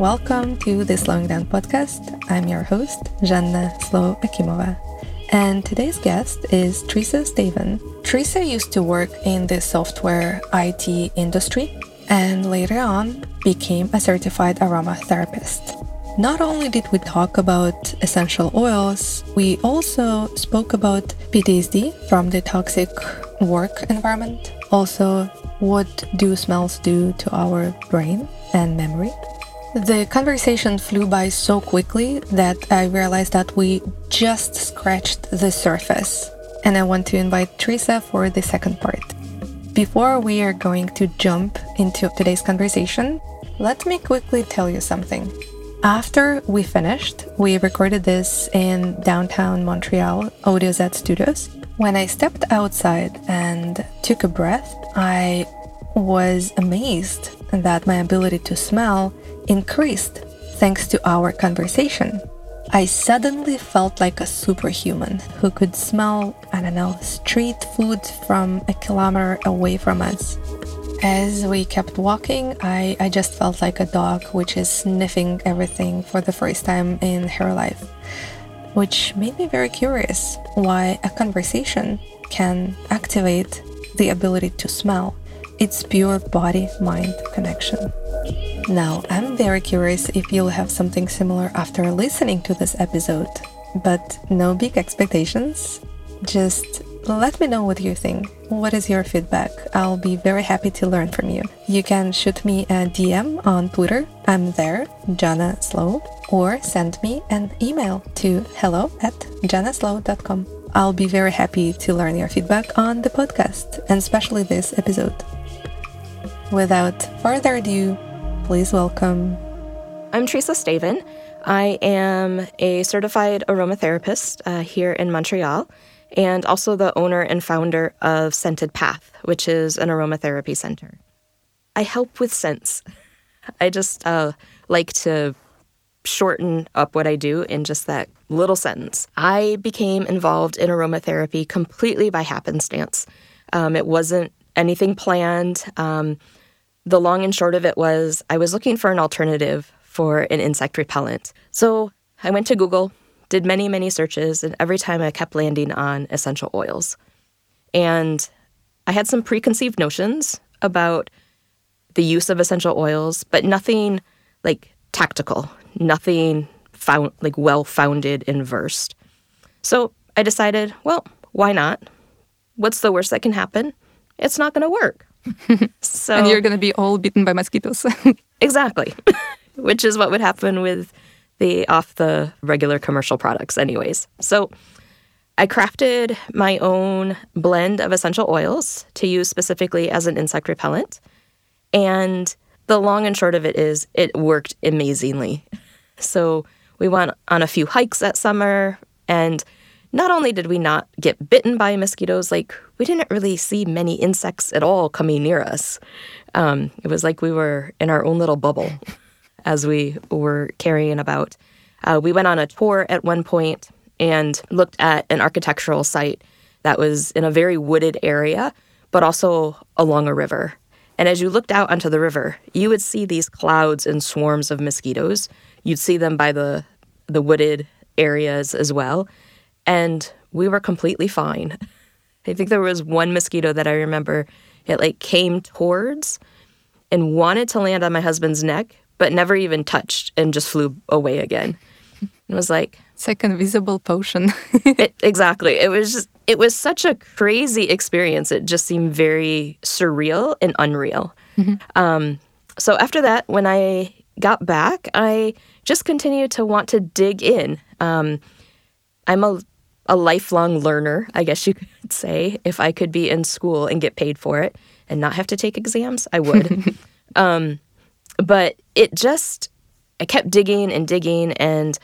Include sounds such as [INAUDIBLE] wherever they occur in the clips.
Welcome to the Slowing Down podcast. I'm your host, Janna Slow Akimova. And today's guest is Tresa Staeven. Tresa used to work in the software IT industry and later on became a certified aromatherapist. Not only did we talk about essential oils, we also spoke about PTSD from the toxic work environment. Also, what do smells do to our brain and memory? The conversation flew by so quickly that I realized that we just scratched the surface. And I want to invite Tresa for the second part. Before we are going to jump into today's conversation, let me quickly tell you something. After we finished, we recorded this in downtown Montreal, Audio Z Studios. When I stepped outside and took a breath, I was amazed that my ability to smell increased thanks to our conversation. I suddenly felt like a superhuman who could smell, I don't know, street food from a kilometer away from us. As we kept walking, I, I just felt like a dog which is sniffing everything for the first time in her life, which made me very curious why a conversation can activate the ability to smell. It's pure body mind connection. Now, I'm very curious if you'll have something similar after listening to this episode, but no big expectations. Just let me know what you think. What is your feedback? I'll be very happy to learn from you. You can shoot me a DM on Twitter. I'm there, Janna Slow, or send me an email to hello at jannaslow.com. I'll be very happy to learn your feedback on the podcast, and especially this episode. Without further ado, please welcome. I'm Tresa Staeven. I am a certified aromatherapist uh, here in Montreal and also the owner and founder of Scented Path, which is an aromatherapy center. I help with scents. [LAUGHS] I just uh, like to shorten up what I do in just that little sentence. I became involved in aromatherapy completely by happenstance. Um, it wasn't anything planned. Um, the long and short of it was I was looking for an alternative for an insect repellent. So I went to Google, did many, many searches, and every time I kept landing on essential oils. And I had some preconceived notions about the use of essential oils, but nothing like tactical, nothing found like well founded and versed. So I decided, well, why not? What's the worst that can happen? It's not going to work. [LAUGHS] so and you're going to be all bitten by mosquitoes. [LAUGHS] exactly, which is what would happen with the off the regular commercial products, anyways. So I crafted my own blend of essential oils to use specifically as an insect repellent. And the long and short of it is, it worked amazingly. So we went on a few hikes that summer, and not only did we not get bitten by mosquitoes, like we didn't really see many insects at all coming near us. Um, it was like we were in our own little bubble [LAUGHS] as we were carrying about. Uh, we went on a tour at one point and looked at an architectural site that was in a very wooded area, but also along a river. And as you looked out onto the river, you would see these clouds and swarms of mosquitoes. You'd see them by the the wooded areas as well and we were completely fine. [LAUGHS] I think there was one mosquito that I remember it like came towards and wanted to land on my husband's neck, but never even touched and just flew away again. It was like an invisible potion. [LAUGHS] it, exactly. It was just it was such a crazy experience. It just seemed very surreal and unreal. Mm-hmm. Um, so after that, when I got back, I just continued to want to dig in. Um, I'm a a lifelong learner, I guess you [LAUGHS] could say. If I could be in school and get paid for it and not have to take exams, I would. [LAUGHS] um, but it just, I kept digging and digging and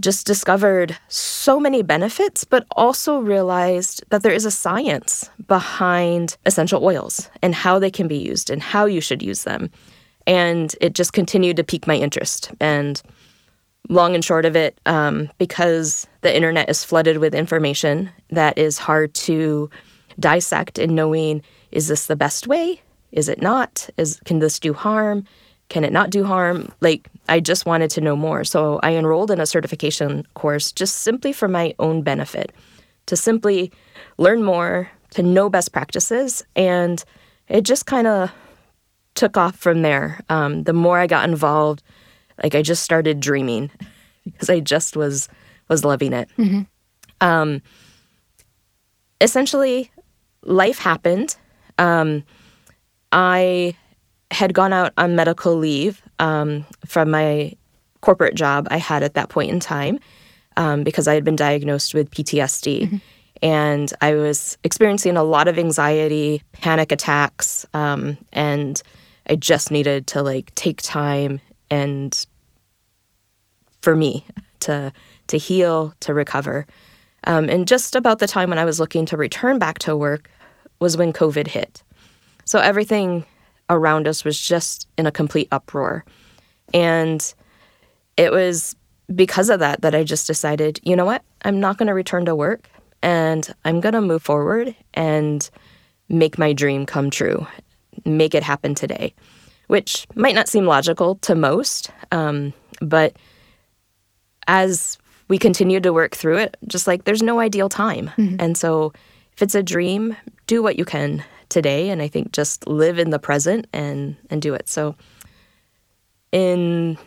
just discovered so many benefits, but also realized that there is a science behind essential oils and how they can be used and how you should use them. And it just continued to pique my interest. And long and short of it, um, because the internet is flooded with information that is hard to dissect and knowing is this the best way? Is it not? Is can this do harm? Can it not do harm? Like, I just wanted to know more. So I enrolled in a certification course just simply for my own benefit, to simply learn more, to know best practices. And it just kind of took off from there. Um, the more I got involved, like I just started dreaming [LAUGHS] because I just was was loving it. Mm-hmm. Um, essentially, life happened. Um, I had gone out on medical leave um, from my corporate job I had at that point in time um, because I had been diagnosed with PTSD. Mm-hmm. And I was experiencing a lot of anxiety, panic attacks, um, and I just needed to like take time and for me to to heal, to recover. Um, and just about the time when I was looking to return back to work was when COVID hit. So everything around us was just in a complete uproar. And it was because of that that I just decided, you know what? I'm not going to return to work and I'm going to move forward and make my dream come true, make it happen today, which might not seem logical to most. Um, but as we continue to work through it, just like there's no ideal time. Mm-hmm. And so if it's a dream, do what you can today and I think just live in the present and and do it. So in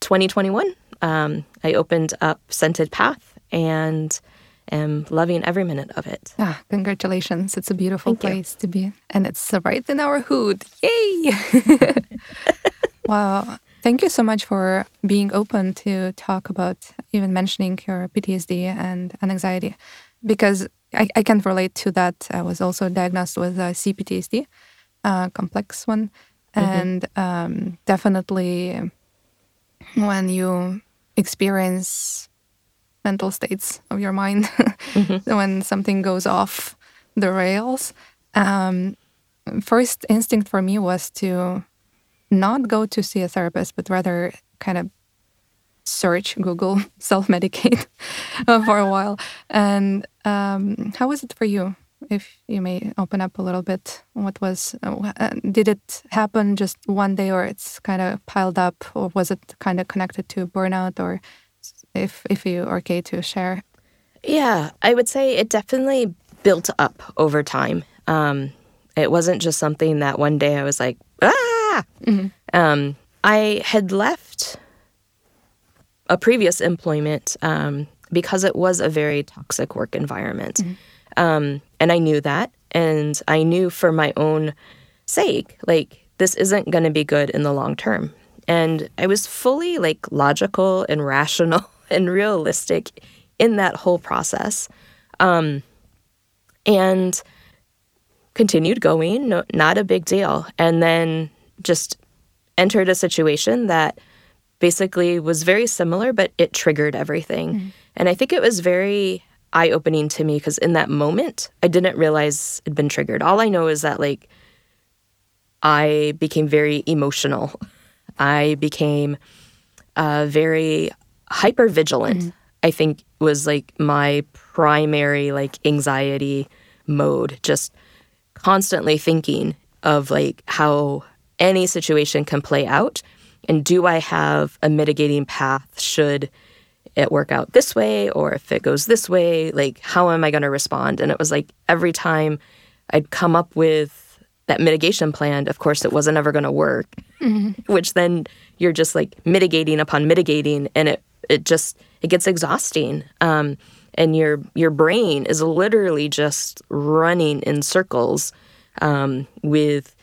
2021, um, I opened up Scented Path and am loving every minute of it. Ah, congratulations. It's a beautiful Thank place you. to be. And it's right in our hood. Yay! [LAUGHS] wow. Thank you so much for being open to talk about even mentioning your PTSD and anxiety because I, I can relate to that. I was also diagnosed with a CPTSD, a complex one. Mm-hmm. And um, definitely when you experience mental states of your mind, mm-hmm. [LAUGHS] when something goes off the rails, um, first instinct for me was to not go to see a therapist, but rather kind of search Google [LAUGHS] self medicate [LAUGHS] for a while. And um, how was it for you? If you may open up a little bit, what was uh, did it happen just one day, or it's kind of piled up, or was it kind of connected to burnout, or if if you are okay to share? Yeah, I would say it definitely built up over time. Um, it wasn't just something that one day I was like, ah. Mm-hmm. Um, I had left a previous employment um, because it was a very toxic work environment. Mm-hmm. Um, and I knew that. And I knew for my own sake, like, this isn't going to be good in the long term. And I was fully like logical and rational [LAUGHS] and realistic in that whole process. Um, and continued going, no, not a big deal. And then just entered a situation that basically was very similar, but it triggered everything. Mm-hmm. And I think it was very eye opening to me because in that moment, I didn't realize it'd been triggered. All I know is that, like, I became very emotional. I became uh, very hyper vigilant. Mm-hmm. I think was like my primary like anxiety mode, just constantly thinking of like how any situation can play out and do I have a mitigating path should it work out this way or if it goes this way? Like, how am I going to respond? And it was like every time I'd come up with that mitigation plan, of course, it wasn't ever going to work, mm-hmm. which then you're just like mitigating upon mitigating and it, it just, it gets exhausting. Um, and your your brain is literally just running in circles um, with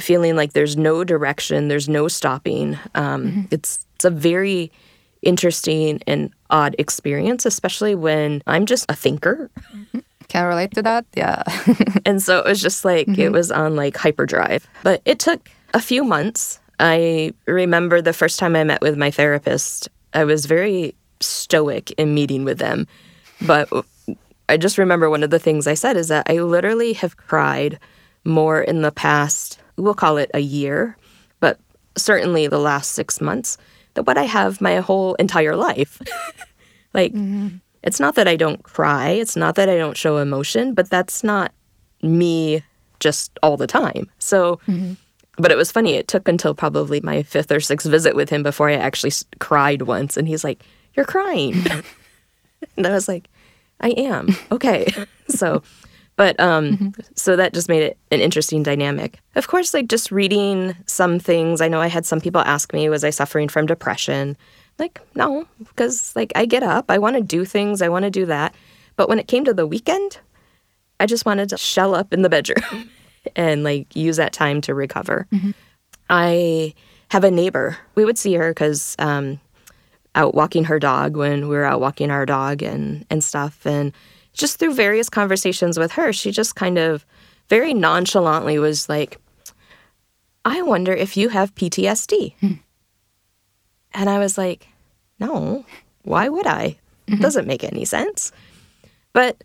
feeling like there's no direction, there's no stopping. Um, mm-hmm. It's it's a very interesting and odd experience, especially when I'm just a thinker. Mm-hmm. Can relate to that, yeah. [LAUGHS] and so it was just like mm-hmm. it was on like hyperdrive, but it took a few months. I remember the first time I met with my therapist, I was very stoic in meeting with them, but I just remember one of the things I said is that I literally have cried more in the past we'll call it a year, but certainly the last six months, than what I have my whole entire life. [LAUGHS] like, mm-hmm. it's not that I don't cry, it's not that I don't show emotion, but that's not me just all the time. So, mm-hmm. But it was funny. It took until probably my fifth or sixth visit with him before I actually s- cried once. And he's like, You're crying. [LAUGHS] and I was like, I am. Okay. [LAUGHS] so, but um, so that just made it an interesting dynamic. Of course, like just reading some things. I know I had some people ask me, Was I suffering from depression? Like, no, because like I get up, I want to do things, I want to do that. But when it came to the weekend, I just wanted to shell up in the bedroom [LAUGHS] and like use that time to recover. Mm-hmm. I have a neighbor. We would see her because um, out walking her dog when we were out walking our dog and and stuff. And just through various conversations with her, she just kind of very nonchalantly was like, "I wonder if you have PTSD." Hmm. And I was like, "No, why would I? It doesn't make any sense." But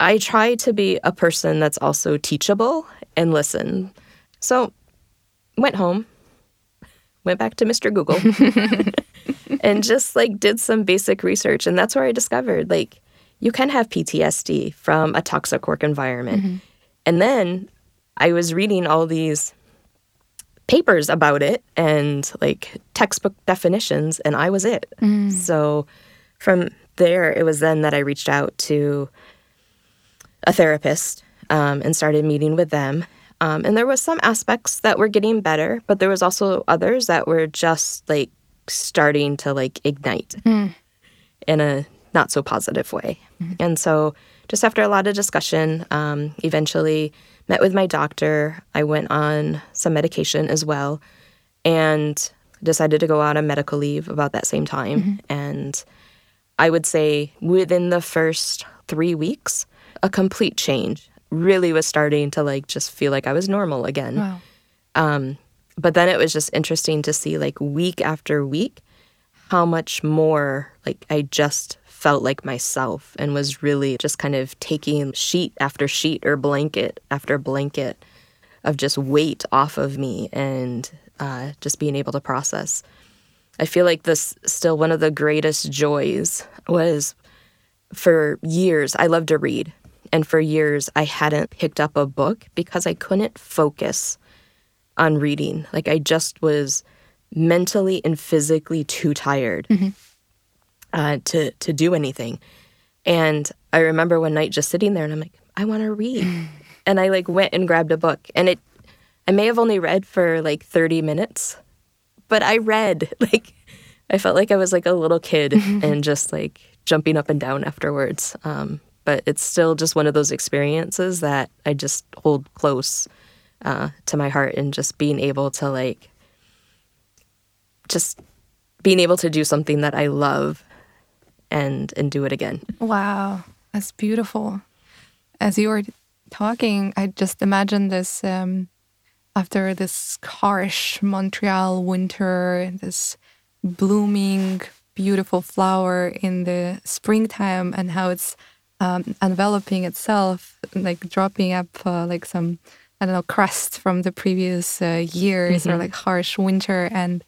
I try to be a person that's also teachable and listen. So, went home, went back to Mr. Google, [LAUGHS] and just like did some basic research. And that's where I discovered like you can have PTSD from a toxic work environment. Mm-hmm. And then I was reading all these papers about it and like textbook definitions, and I was it. Mm. So from there, it was then that I reached out to a therapist um, and started meeting with them. Um, and there was some aspects that were getting better, but there was also others that were just like starting to like ignite in a not so positive way. And so, just after a lot of discussion, um, eventually met with my doctor. I went on some medication as well, and decided to go out on medical leave about that same time. And I would say within the first three weeks, a complete change really was starting to like just feel like I was normal again. Wow. Um, but then it was just interesting to see like week after week how much more like I just felt like myself and was really just kind of taking sheet after sheet or blanket after blanket of just weight off of me and uh, just being able to process. I feel like this still one of the greatest joys was for years I loved to read. And for years I hadn't picked up a book because I couldn't focus on reading. Like I just was mentally and physically too tired uh, to to do anything. And I remember one night just sitting there and I'm like, I want to read. [LAUGHS] and I like went and grabbed a book. And it I may have only read for like 30 minutes, but I read. [LAUGHS] Like I felt like I was like a little kid [LAUGHS] and just like jumping up and down afterwards. Um, but it's still just one of those experiences that I just hold close uh, to my heart and just being able to like just being able to do something that I love and and do it again. Wow, that's beautiful. As you were talking, I just imagined this um, after this harsh Montreal winter, this blooming, beautiful flower in the springtime, and how it's um, enveloping itself, like dropping up uh, like some, I don't know, crust from the previous uh, years or like harsh winter. And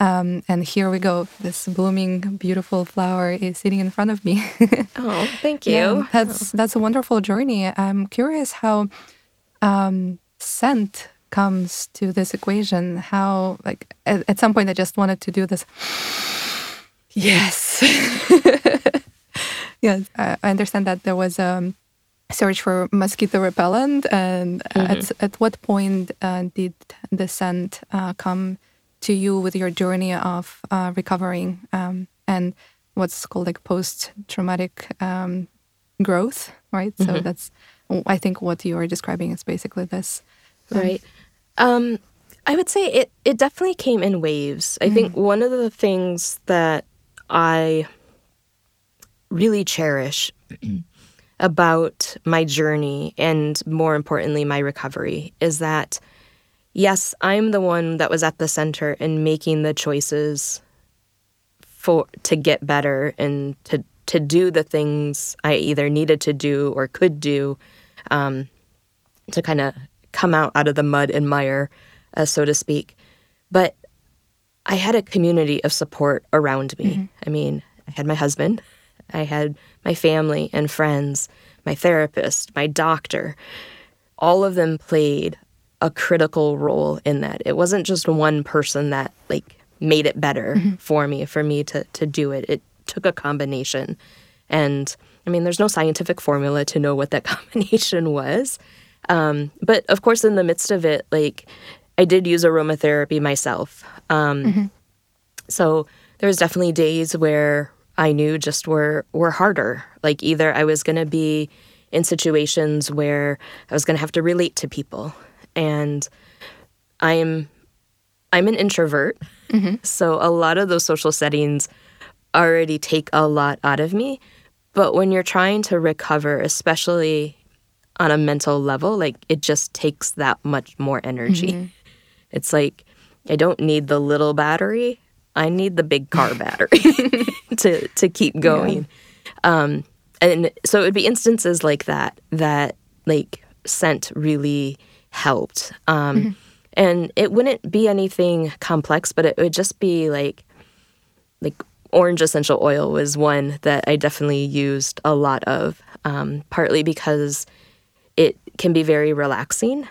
um, and here we go. This blooming, beautiful flower is sitting in front of me. [LAUGHS] Oh, thank you. Yeah, that's that's a wonderful journey. I'm curious how um, scent comes to this equation. How like at, at some point I just wanted to do this. [LAUGHS] Yes. [LAUGHS] yes, I, understand that there was a search for mosquito repellent, and at at what point uh, did the scent uh, come to you with your journey of uh, recovering um, and what's called like post traumatic um, growth, right? So that's, I think, what you are describing is basically this. Right. Um, I would say it, it definitely came in waves. I think one of the things that I really cherish [CLEARS THROAT] about my journey and more importantly, my recovery is that, yes, I'm the one that was at the center and making the choices for to get better and to to do the things I either needed to do or could do um, to kind of come out out of the mud and mire, uh, so to speak. But I had a community of support around me. I mean, I had my husband, I had my family and friends, my therapist, my doctor. All of them played a critical role in that. It wasn't just one person that like made it better mm-hmm. for me for me to to do it. It took a combination. And I mean, there's no scientific formula to know what that [LAUGHS] combination was. Um, but of course, in the midst of it, like I did use aromatherapy myself. Um, mm-hmm. So there was definitely days where I knew just were were harder. Like either I was going to be in situations where I was going to have to relate to people, and I'm I'm an introvert, mm-hmm. so a lot of those social settings already take a lot out of me. But when you're trying to recover, especially on a mental level, like it just takes that much more energy. Mm-hmm. It's like I don't need the little battery. I need the big car battery [LAUGHS] to to keep going. Yeah. Um, and so it would be instances like that that like scent really helped. Um, mm-hmm. And it wouldn't be anything complex, but it would just be like like orange essential oil was one that I definitely used a lot of, um, partly because it can be very relaxing,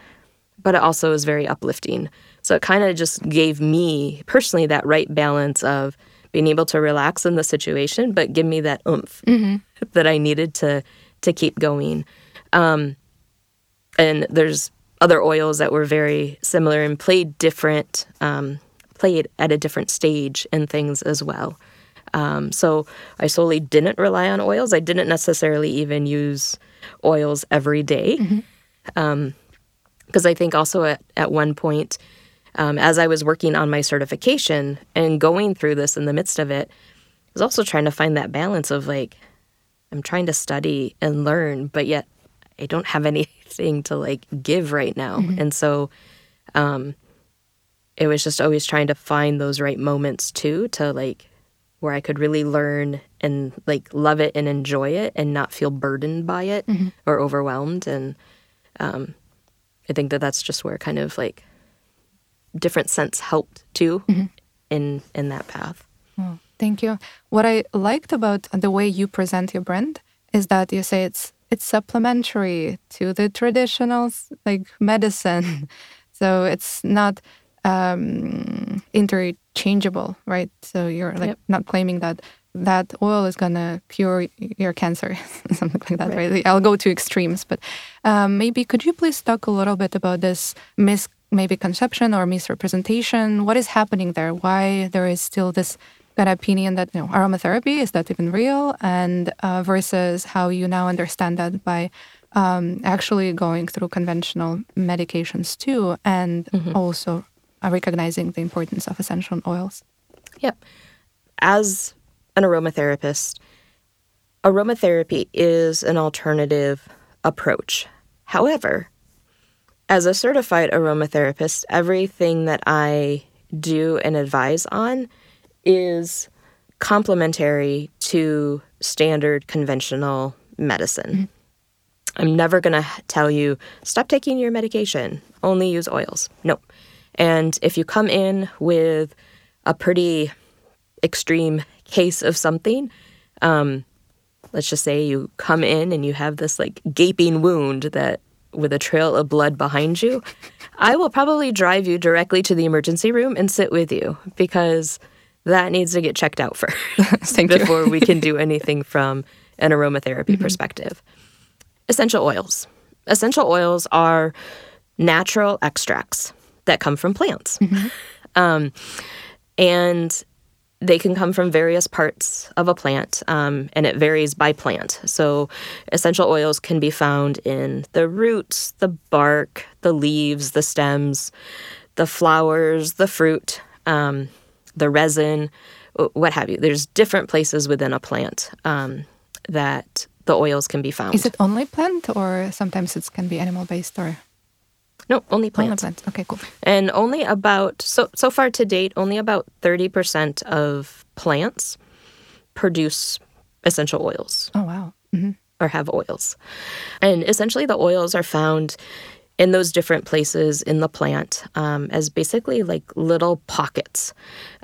but it also is very uplifting. So it kind of just gave me personally that right balance of being able to relax in the situation, but give me that oomph mm-hmm. that I needed to to keep going. Um, and there's other oils that were very similar and played different, um, played at a different stage in things as well. Um, so I solely didn't rely on oils. I didn't necessarily even use oils every day. Because mm-hmm. um, I think also at, at one point, um, as I was working on my certification and going through this in the midst of it, I was also trying to find that balance of like, I'm trying to study and learn, but yet I don't have [LAUGHS] anything to like give right now. Mm-hmm. And so um, it was just always trying to find those right moments too to like where I could really learn and like love it and enjoy it and not feel burdened by it mm-hmm. or overwhelmed. And um, I think that that's just where kind of like different scents helped too mm-hmm. in in that path. Oh, thank you. What I liked about the way you present your brand is that you say it's it's supplementary to the traditional like medicine. [LAUGHS] so it's not um, interchangeable, right? So you're like yep. not claiming that that oil is gonna cure your cancer, [LAUGHS] something like that, right? right? I'll go to extremes, but um, maybe could you please talk a little bit about this mis maybe conception or misrepresentation? What is happening there? Why there is still this kind of opinion that you know aromatherapy is that even real, and uh, versus how you now understand that by um, actually going through conventional medications too, and mm-hmm. also recognizing the importance of essential oils. Yep. As an aromatherapist, aromatherapy is an alternative approach. However, as a certified aromatherapist, everything that I do and advise on is complementary to standard conventional medicine. Mm-hmm. I'm never going to tell you, stop taking your medication, only use oils. No. And if you come in with a pretty extreme case of something, um, let's just say you come in and you have this like gaping wound that with a trail of blood behind you, I will probably drive you directly to the emergency room and sit with you because that needs to get checked out first [LAUGHS] before we can do [LAUGHS] anything from an aromatherapy mm-hmm. perspective. Essential oils. Essential oils are natural extracts that come from plants. Mm-hmm. Um, and they can come from various parts of a plant, um, and it varies by plant. So, essential oils can be found in the roots, the bark, the leaves, the stems, the flowers, the fruit, um, the resin, what have you. There's different places within a plant um, that the oils can be found. Is it only plant, or sometimes it can be animal based, or? No, only plants. Only plants. Okay, cool. And only about so so far to date, only about thirty percent of plants produce essential oils. Oh wow. Mm-hmm. Or have oils, and essentially the oils are found in those different places in the plant um, as basically like little pockets,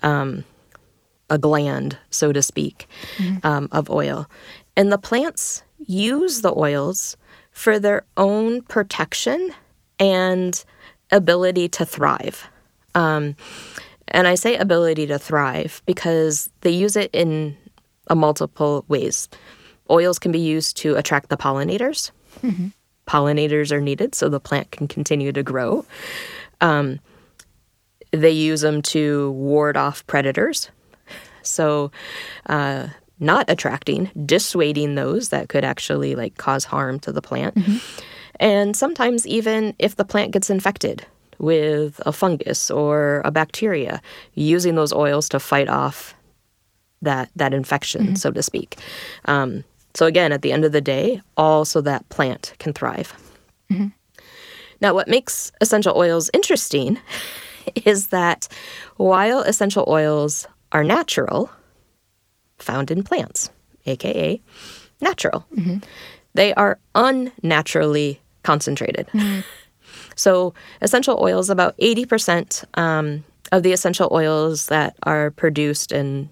um, a gland, so to speak, mm-hmm. um, of oil. And the plants use the oils for their own protection and ability to thrive. Um, and I say ability to thrive because they use it in a multiple ways. Oils can be used to attract the pollinators. Mm-hmm. Pollinators are needed so the plant can continue to grow. Um, they use them to ward off predators. So, uh, not attracting, dissuading those that could actually like cause harm to the plant. Mm-hmm. And sometimes even if the plant gets infected with a fungus or a bacteria, using those oils to fight off that that infection, mm-hmm. so to speak. Um, so again, at the end of the day, all so that plant can thrive. Mm-hmm. Now, what makes essential oils interesting [LAUGHS] is that while essential oils are natural, found in plants, aka natural, mm-hmm. they are unnaturally concentrated. Mm-hmm. So, essential oils, about 80% um, of the essential oils that are produced and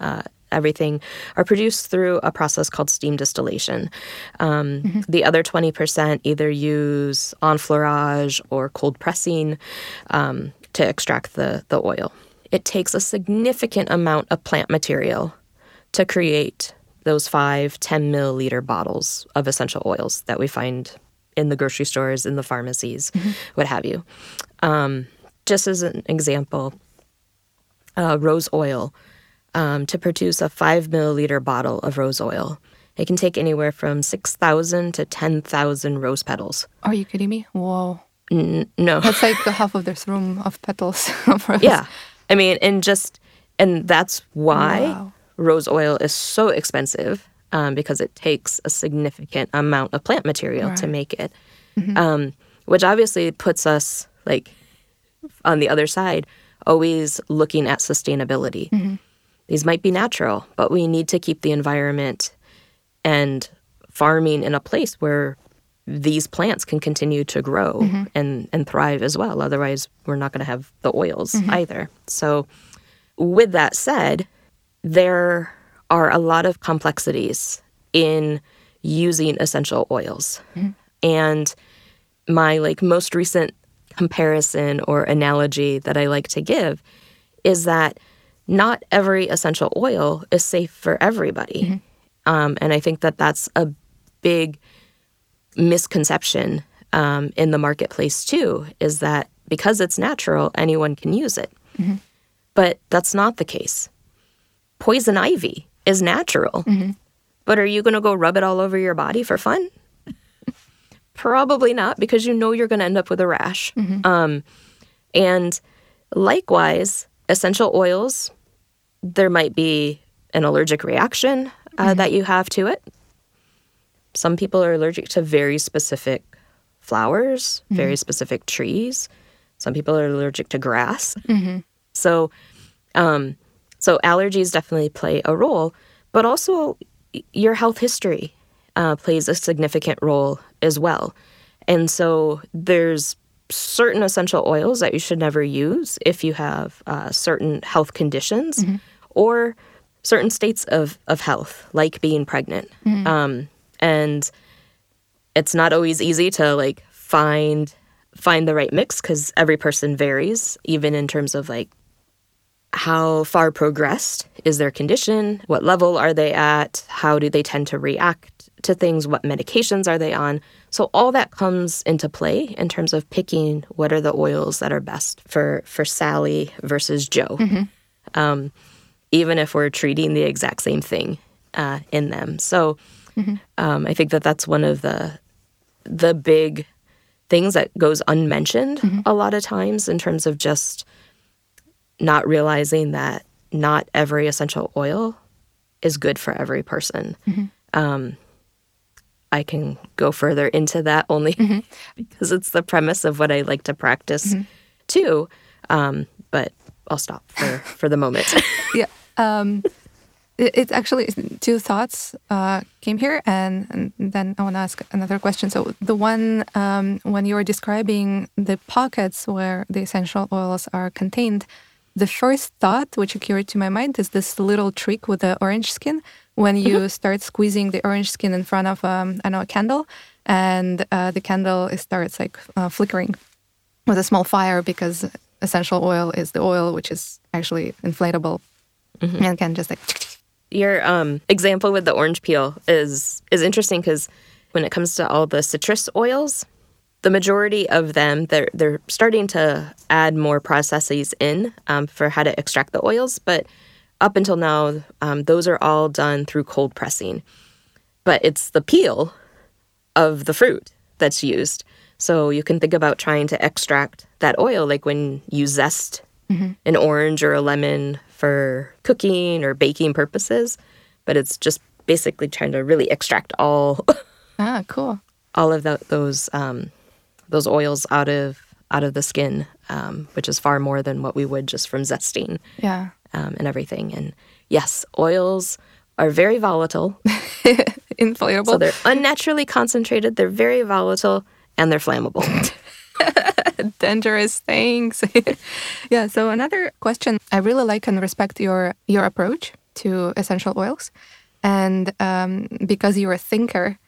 uh, everything are produced through a process called steam distillation. Um, mm-hmm. The other 20% either use enfleurage or cold pressing um, to extract the, the oil. It takes a significant amount of plant material to create those five, 10 milliliter bottles of essential oils that we find in the grocery stores, in the pharmacies, mm-hmm. what have you. Um, just as an example, uh, rose oil. Um, to produce a five milliliter bottle of rose oil, it can take anywhere from 6,000 to 10,000 rose petals. Are you kidding me? Whoa. N- no. That's like the half of this room of petals [LAUGHS] of rose. Yeah. I mean, and just, and that's why wow. rose oil is so expensive um, because it takes a significant amount of plant material right. to make it, mm-hmm. um, which obviously puts us like on the other side, always looking at sustainability. Mm-hmm. These might be natural, but we need to keep the environment and farming in a place where these plants can continue to grow mm-hmm. and, and thrive as well. Otherwise, we're not going to have the oils mm-hmm. either. So, with that said, there are a lot of complexities in using essential oils. Mm-hmm. And my like most recent comparison or analogy that I like to give is that not every essential oil is safe for everybody. Mm-hmm. Um, and I think that that's a big misconception um, in the marketplace too is that because it's natural, anyone can use it. Mm-hmm. But that's not the case. Poison ivy is natural. Mm-hmm. But are you going to go rub it all over your body for fun? [LAUGHS] Probably not, because you know you're going to end up with a rash. Mm-hmm. Um, and likewise, essential oils, there might be an allergic reaction uh, mm-hmm. that you have to it. Some people are allergic to very specific flowers, mm-hmm. very specific trees. Some people are allergic to grass. Mm-hmm. So, um, so allergies definitely play a role, but also your health history uh, plays a significant role as well. And so there's certain essential oils that you should never use if you have uh, certain health conditions mm-hmm. or certain states of, of health, like being pregnant. Mm-hmm. Um, and it's not always easy to like find find the right mix because every person varies, even in terms of like how far progressed is their condition, what level are they at, how do they tend to react to things, what medications are they on. So all that comes into play in terms of picking what are the oils that are best for for Sally versus Joe. Mm-hmm. Um, even if we're treating the exact same thing uh, in them. So Mm-hmm. Um, I think that that's one of the the big things that goes unmentioned mm-hmm. a lot of times in terms of just not realizing that not every essential oil is good for every person. Mm-hmm. Um, I can go further into that only [LAUGHS] mm-hmm. because it's the premise of what I like to practice mm-hmm. too. Um, but I'll stop for, [LAUGHS] for the moment. [LAUGHS] yeah. Um, it's actually two thoughts uh, came here, and, and, then I want to ask another question. So the one um, when you were describing the pockets where the essential oils are contained, the first thought which occurred to my mind is this little trick with the orange skin. When you mm-hmm. start squeezing the orange skin in front of um, I know a candle, and uh, the candle starts like uh, flickering with a small fire because essential oil is the oil which is actually inflatable and can just like Your um, example with the orange peel is is interesting because when it comes to all the citrus oils, the majority of them they're they're starting to add more processes in um, for how to extract the oils, but up until now, um, those are all done through cold pressing. But it's the peel of the fruit that's used. So you can think about trying to extract that oil, like when you zest an orange or a lemon for cooking or baking purposes. But it's just basically trying to really extract all ah cool. [LAUGHS] all of tho- those um, those oils out of out of the skin, um, which is far more than what we would just from zesting Yeah. um, and everything. And yes, oils are very volatile. [LAUGHS] inflammable. So they're unnaturally concentrated, they're very volatile, and they're flammable. [LAUGHS] dangerous things. [LAUGHS] yeah. So another question I really like and respect your your approach to essential oils, and um, because you're a thinker,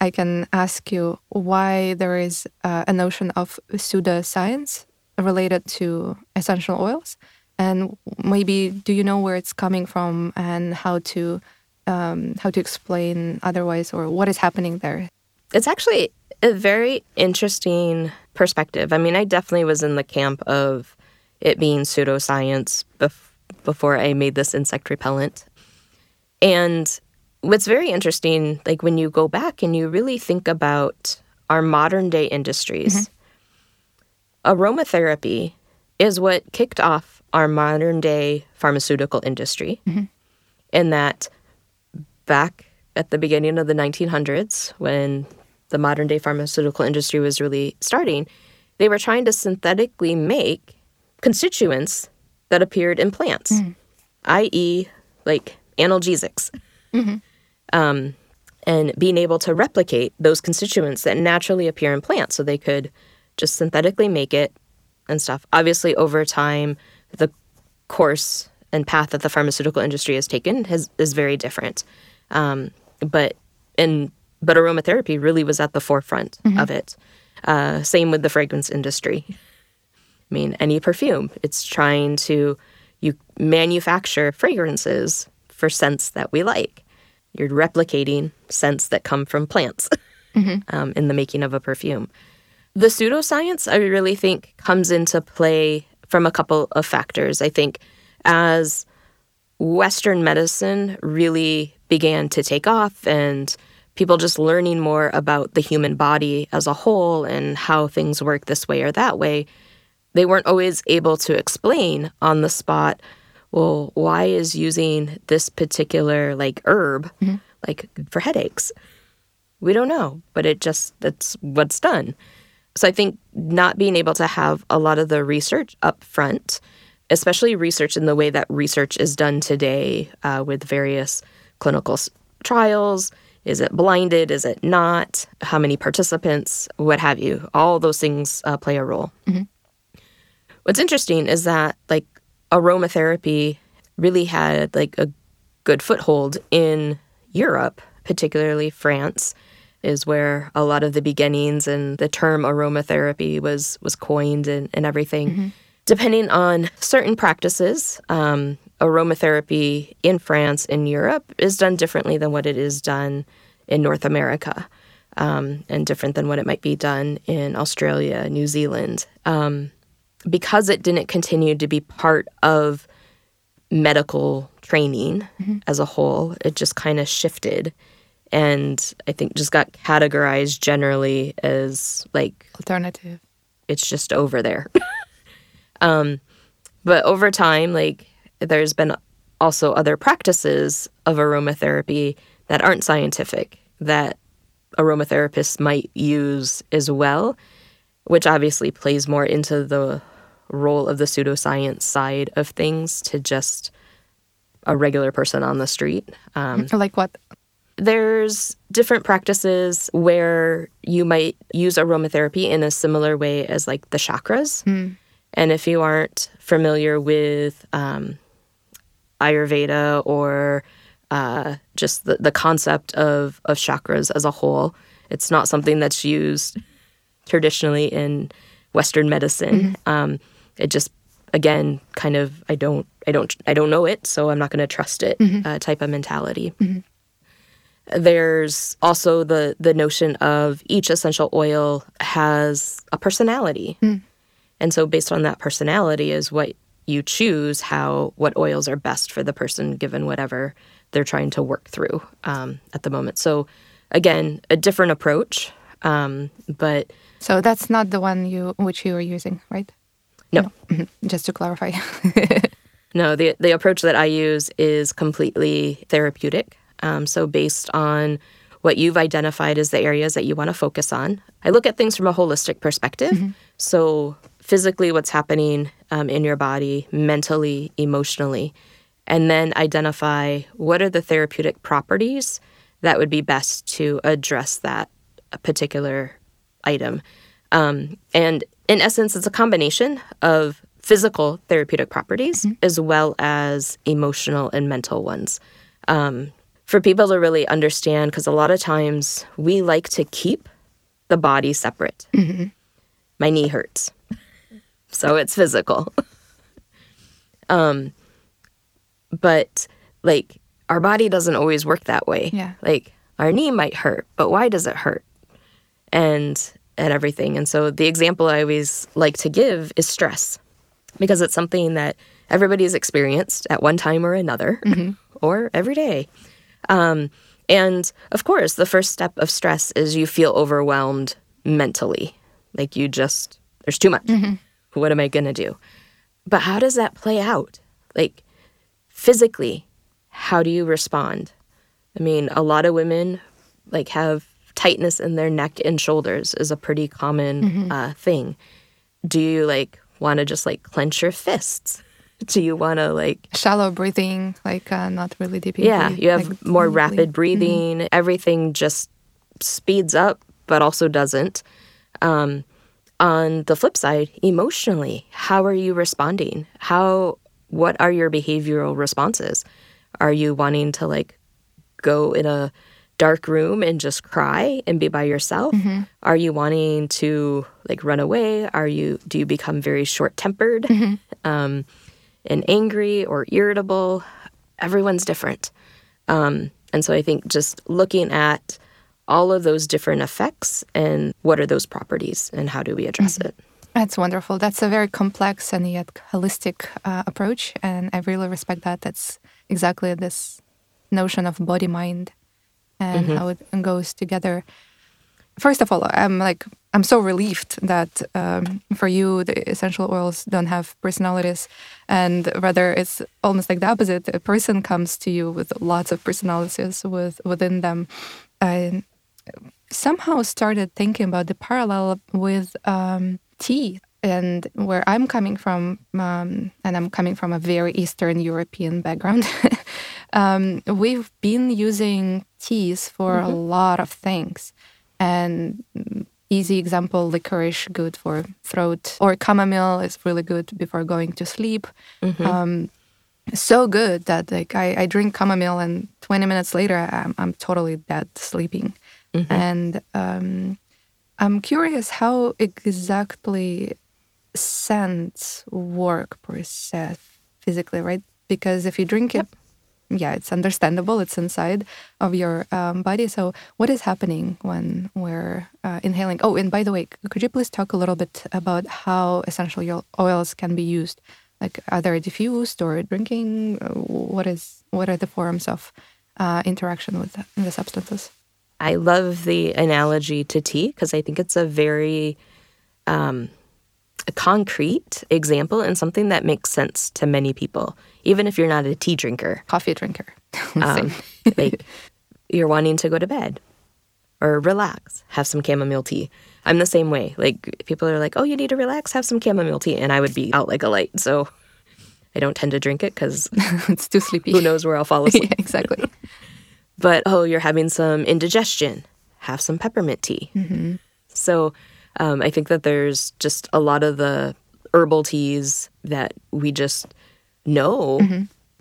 I can ask you why there is uh, a notion of pseudoscience related to essential oils, and maybe do you know where it's coming from and how to um, how to explain otherwise or what is happening there? it's actually a very interesting perspective. I mean, I definitely was in the camp of it being pseudoscience bef- before I made this insect repellent. And what's very interesting, like when you go back and you really think about our modern day industries, mm-hmm. aromatherapy is what kicked off our modern day pharmaceutical industry. Mm-hmm. In that, back at the beginning of the 1900s, when the modern day pharmaceutical industry was really starting, they were trying to synthetically make constituents that appeared in plants, mm-hmm. i.e., like analgesics. Um, and being able to replicate those constituents that naturally appear in plants so they could just synthetically make it and stuff. Obviously, over time, the course and path that the pharmaceutical industry has taken has, is very different. Um, but in but aromatherapy really was at the forefront of it. Uh, same with the fragrance industry. I mean, any perfume, it's trying to you manufacture fragrances for scents that we like. You're replicating scents that come from plants [LAUGHS] um, in the making of a perfume. The pseudoscience, I really think, comes into play from a couple of factors. I think as Western medicine really began to take off and people just learning more about the human body as a whole and how things work this way or that way, they weren't always able to explain on the spot, well, why is using this particular like herb like for headaches? We don't know, but it just that's what's done. So I think not being able to have a lot of the research up front, especially research in the way that research is done today uh, with various clinical s- trials. Is it blinded? Is it not? How many participants? What have you? All those things uh, play a role. What's interesting is that like aromatherapy really had like a good foothold in Europe, particularly France, is where a lot of the beginnings and the term aromatherapy was was coined and, and everything. Depending on certain practices, um, aromatherapy in France in Europe is done differently than what it is done in North America, um, and different than what it might be done in Australia, New Zealand. Um, because it didn't continue to be part of medical training as a whole, it just kind of shifted and I think just got categorized generally as like Alternative. it's just over there. [LAUGHS] um, but over time, like there's been also other practices of aromatherapy that aren't scientific that aromatherapists might use as well, which obviously plays more into the role of the pseudoscience side of things to just a regular person on the street. Um, Like what? there's different practices where you might use aromatherapy in a similar way as like the chakras. And if you aren't familiar with um, Ayurveda or uh, just the, the concept of, of chakras as a whole, it's not something that's used traditionally in Western medicine. Um, it just again kind of I don't I don't I don't know it, so I'm not going to trust it uh, type of mentality. There's also the the notion of each essential oil has a personality. And so based on that personality is what you choose how what oils are best for the person given whatever they're trying to work through um, at the moment. So again, a different approach, um, but So that's not the one you which you were using, right? No, Mhm. Just to clarify. [LAUGHS] No, the the approach that I use is completely therapeutic. Um, so based on what you've identified as the areas that you want to focus on, I look at things from a holistic perspective. So physically, what's happening um, in your body, mentally, emotionally, and then identify what are the therapeutic properties that would be best to address that particular item. Um, and in essence, it's a combination of physical therapeutic properties as well as emotional and mental ones. Um, for people to really understand, because a lot of times we like to keep the body separate. My knee hurts, so it's physical. [LAUGHS] um, but like our body doesn't always work that way. Yeah. Like our knee might hurt, but why does it hurt? And and everything. And so the example I always like to give is stress because it's something that everybody's experienced at one time or another [LAUGHS] or every day. Um, and of course, the first step of stress is you feel overwhelmed mentally. Like you just, there's too much. What am I going to do? But how does that play out? Like physically, how do you respond? I mean, a lot of women like have tightness in their neck and shoulders is a pretty common uh, thing. Do you like want to just like clench your fists? Do you want to like Shallow breathing, like uh, not really deep. yeah, breathe, you have like, more deeply. rapid breathing. Everything just speeds up, but also doesn't. Um, on the flip side, emotionally, how are you responding? How, what are your behavioral responses? Are you wanting to like go in a dark room and just cry and be by yourself? Are you wanting to like run away? Are you, do you become very short tempered? Um, and angry or irritable. Everyone's different. Um, and so I think just looking at all of those different effects and what are those properties and how do we address it? That's wonderful. That's a very complex and yet holistic uh, approach, and I really respect that. That's exactly this notion of body mind and how it goes together. First of all, I'm like I'm so relieved that um, for you the essential oils don't have personalities, and rather it's almost like the opposite. A person comes to you with lots of personalities with within them. I somehow started thinking about the parallel with um, tea and where I'm coming from, um, and I'm coming from a very Eastern European background. [LAUGHS] um, we've been using teas for a lot of things, and easy example: licorice, good for throat, or chamomile is really good before going to sleep. Um, so good that like I, I drink chamomile and 20 minutes later I'm, I'm totally dead sleeping. And um, i'm curious how exactly scents work per se physically right? Because if you drink it yeah it's understandable. It's inside of your um, body. So what is happening when we're uh, inhaling? Oh and by the way could you please talk a little bit about how essential oils can be used? Like are they diffused or drinking? Uh, what is what are the forms of uh, interaction with the, substances? I love the analogy to tea because I think it's a very um, concrete example and something that makes sense to many people, even if you're not a tea drinker. coffee drinker [LAUGHS] Um, like [LAUGHS] you're wanting to go to bed or relax, have some chamomile tea. I'm the same way. Like people are like, "Oh, you need to relax, have some chamomile tea," and I would be out like a light. So I don't tend to drink it because [LAUGHS] it's too sleepy who knows where I'll fall asleep. yeah, exactly but oh, you're having some indigestion, have some peppermint tea. So um, I think that there's just a lot of the herbal teas that we just know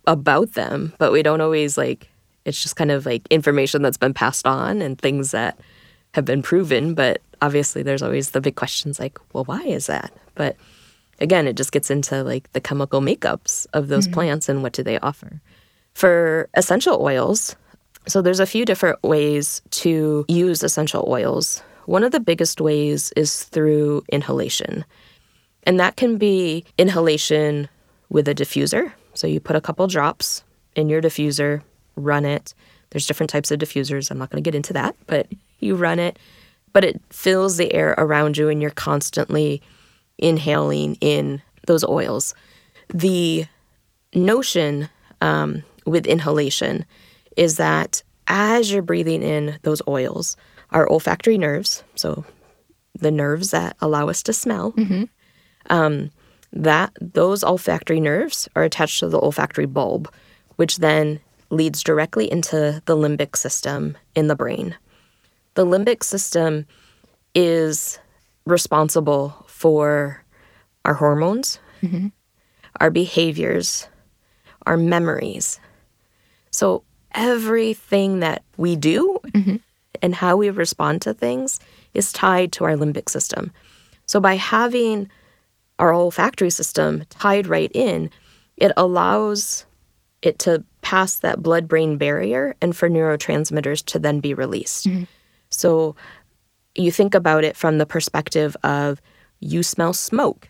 about them, but we don't always like, it's just kind of like information that's been passed on and things that have been proven, but obviously there's always the big questions like, well, why is that? But again, it just gets into like the chemical makeups of those mm-hmm. plants and what do they offer. For essential oils, so there's a few different ways to use essential oils. One of the biggest ways is through inhalation. And that can be inhalation with a diffuser. So you put a couple drops in your diffuser, run it. There's different types of diffusers. I'm not going to get into that, but you run it, but it fills the air around you and you're constantly inhaling in those oils. The notion um, with inhalation is that as you're breathing in those oils, our olfactory nerves, so the nerves that allow us to smell, mm-hmm. um, that those olfactory nerves are attached to the olfactory bulb, which then leads directly into the limbic system in the brain. The limbic system is responsible for our hormones, mm-hmm. our behaviors, our memories. So everything that we do mm-hmm. and how we respond to things is tied to our limbic system. So by having our olfactory system tied right in, it allows it to pass that blood brain barrier and for neurotransmitters to then be released. Mm-hmm. So you think about it from the perspective of you smell smoke.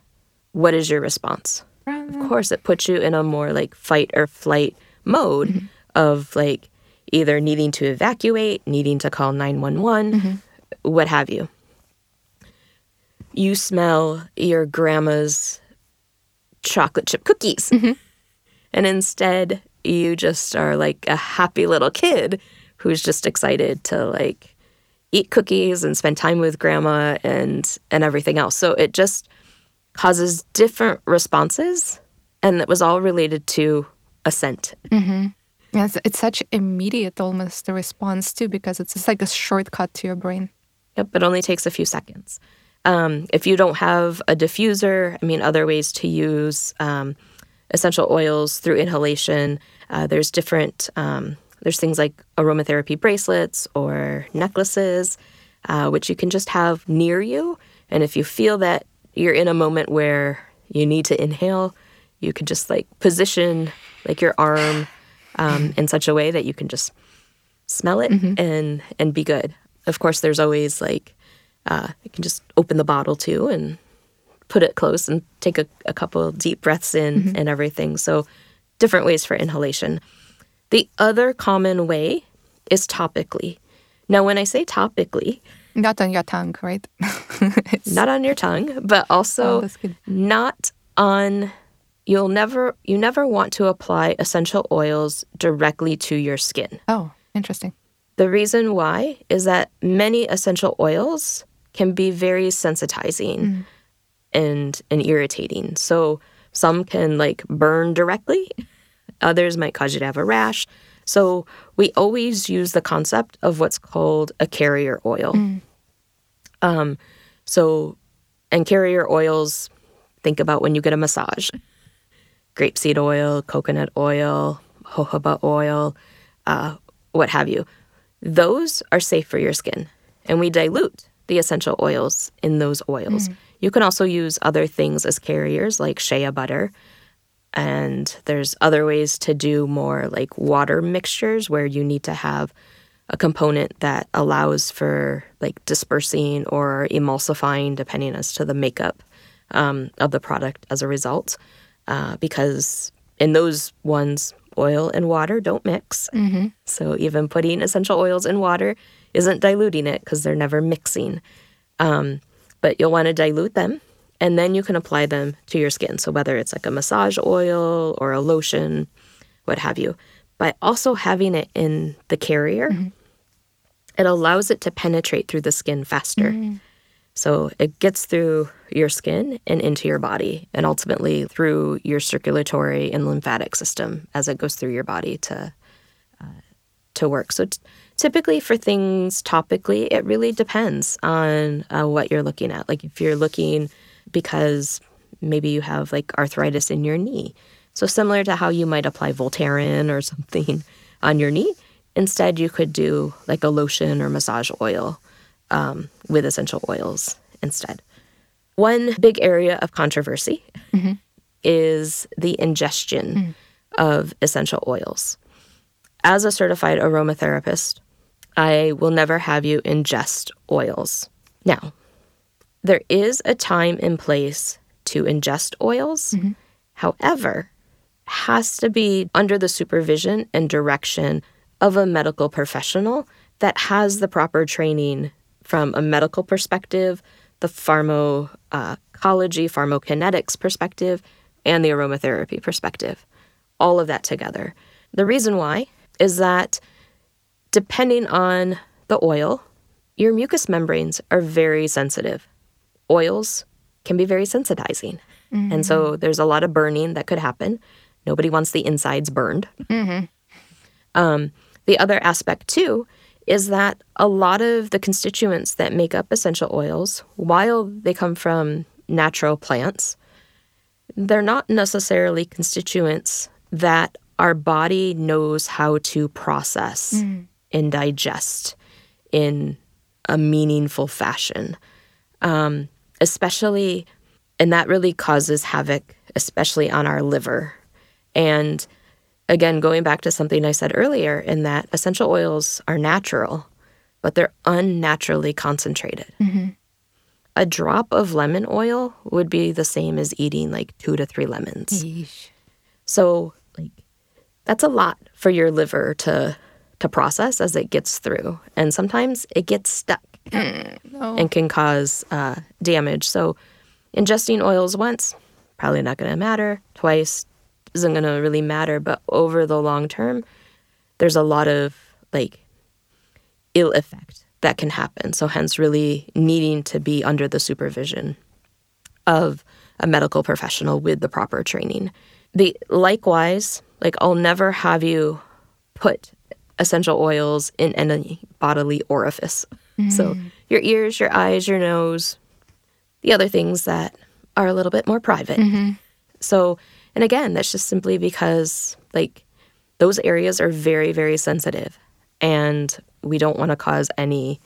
What is your response? Of course, it puts you in a more like fight or flight mode mm-hmm. of like either needing to evacuate, needing to call 911, mm-hmm. what have you. You smell your grandma's chocolate chip cookies. Mm-hmm. And instead, you just are like a happy little kid who's just excited to like eat cookies and spend time with grandma and and everything else. So it just causes different responses, and it was all related to a scent. Mm-hmm. Yes, it's such immediate almost the response too because it's just like a shortcut to your brain. Yep, it only takes a few seconds. Um, if you don't have a diffuser, I mean, other ways to use um, essential oils through inhalation. Uh, there's different um, there's things like aromatherapy bracelets or necklaces, uh, which you can just have near you. And if you feel that you're in a moment where you need to inhale, you can just like position like your arm um, in such a way that you can just smell it mm-hmm. and and be good. Of course, there's always like uh, you can just open the bottle too and put it close and take a, a couple deep breaths in mm-hmm. and everything. So different ways for inhalation. The other common way is topically. Now, when I say topically, not on your tongue, right? [LAUGHS] not on your tongue, but also oh, not on you'll never you never want to apply essential oils directly to your skin. Oh, interesting. The reason why is that many essential oils can be very sensitizing mm. and and irritating. So some can like burn directly Others might cause you to have a rash. So we always use the concept of what's called a carrier oil. Mm. Um, so, and carrier oils, think about when you get a massage grapeseed oil, coconut oil, jojoba oil, uh, what have you. Those are safe for your skin. And we dilute the essential oils in those oils. Mm. You can also use other things as carriers, like shea butter, and there's other ways to do more like water mixtures where you need to have a component that allows for like dispersing or emulsifying, depending as to the makeup um, of the product as a result. Uh, because in those ones, oil and water don't mix. Mm-hmm. So even putting essential oils in water isn't diluting it because they're never mixing. Um, but you'll want to dilute them and then you can apply them to your skin. So whether it's like a massage oil or a lotion, what have you. By also having it in the carrier, mm-hmm. it allows it to penetrate through the skin faster. Mm-hmm. So it gets through your skin and into your body, and ultimately through your circulatory and lymphatic system as it goes through your body to uh, to work. So t- typically for things topically, it really depends on uh, what you're looking at. Like if you're looking because maybe you have like arthritis in your knee. So, similar to how you might apply Voltaren or [LAUGHS] something on your knee, instead you could do like a lotion or massage oil um, with essential oils instead. One big area of controversy mm-hmm. is the ingestion mm. of essential oils. As a certified aromatherapist, I will never have you ingest oils. Now, there is a time and place to ingest oils. Mm-hmm. However, has to be under the supervision and direction of a medical professional that has the proper training from a medical perspective, the uh, pharmacology, pharmacokinetics perspective, and the aromatherapy perspective. All of that together. The reason why is that depending on the oil, your mucous membranes are very sensitive. Oils can be very sensitizing. And so mm-hmm. there's a lot of burning that could happen. Nobody wants the insides burned. Mm-hmm. Um, the other aspect, too, is that a lot of the constituents that make up essential oils, while they come from natural plants, they're not necessarily constituents that our body knows how to process and digest in a meaningful fashion. Um, especially, and that really causes havoc, especially on our liver. And again, going back to something I said earlier, in that essential oils are natural, but they're unnaturally concentrated. A drop of lemon oil would be the same as eating like two to three lemons. Yeesh. So, like, that's a lot for your liver to to process as it gets through, and sometimes it gets stuck [CLEARS THROAT] and can cause uh, damage. So, ingesting oils once probably not going to matter. Twice isn't going to really matter, but over the long term, there's a lot of like ill effect that can happen. So, hence, really needing to be under the supervision of a medical professional with the proper training. The likewise, like I'll never have you put essential oils in any bodily orifice. So mm-hmm. your ears, your eyes, your nose, the other things that are a little bit more private. Mm-hmm. So, and again, that's just simply because like those areas are very very sensitive and we don't want to cause any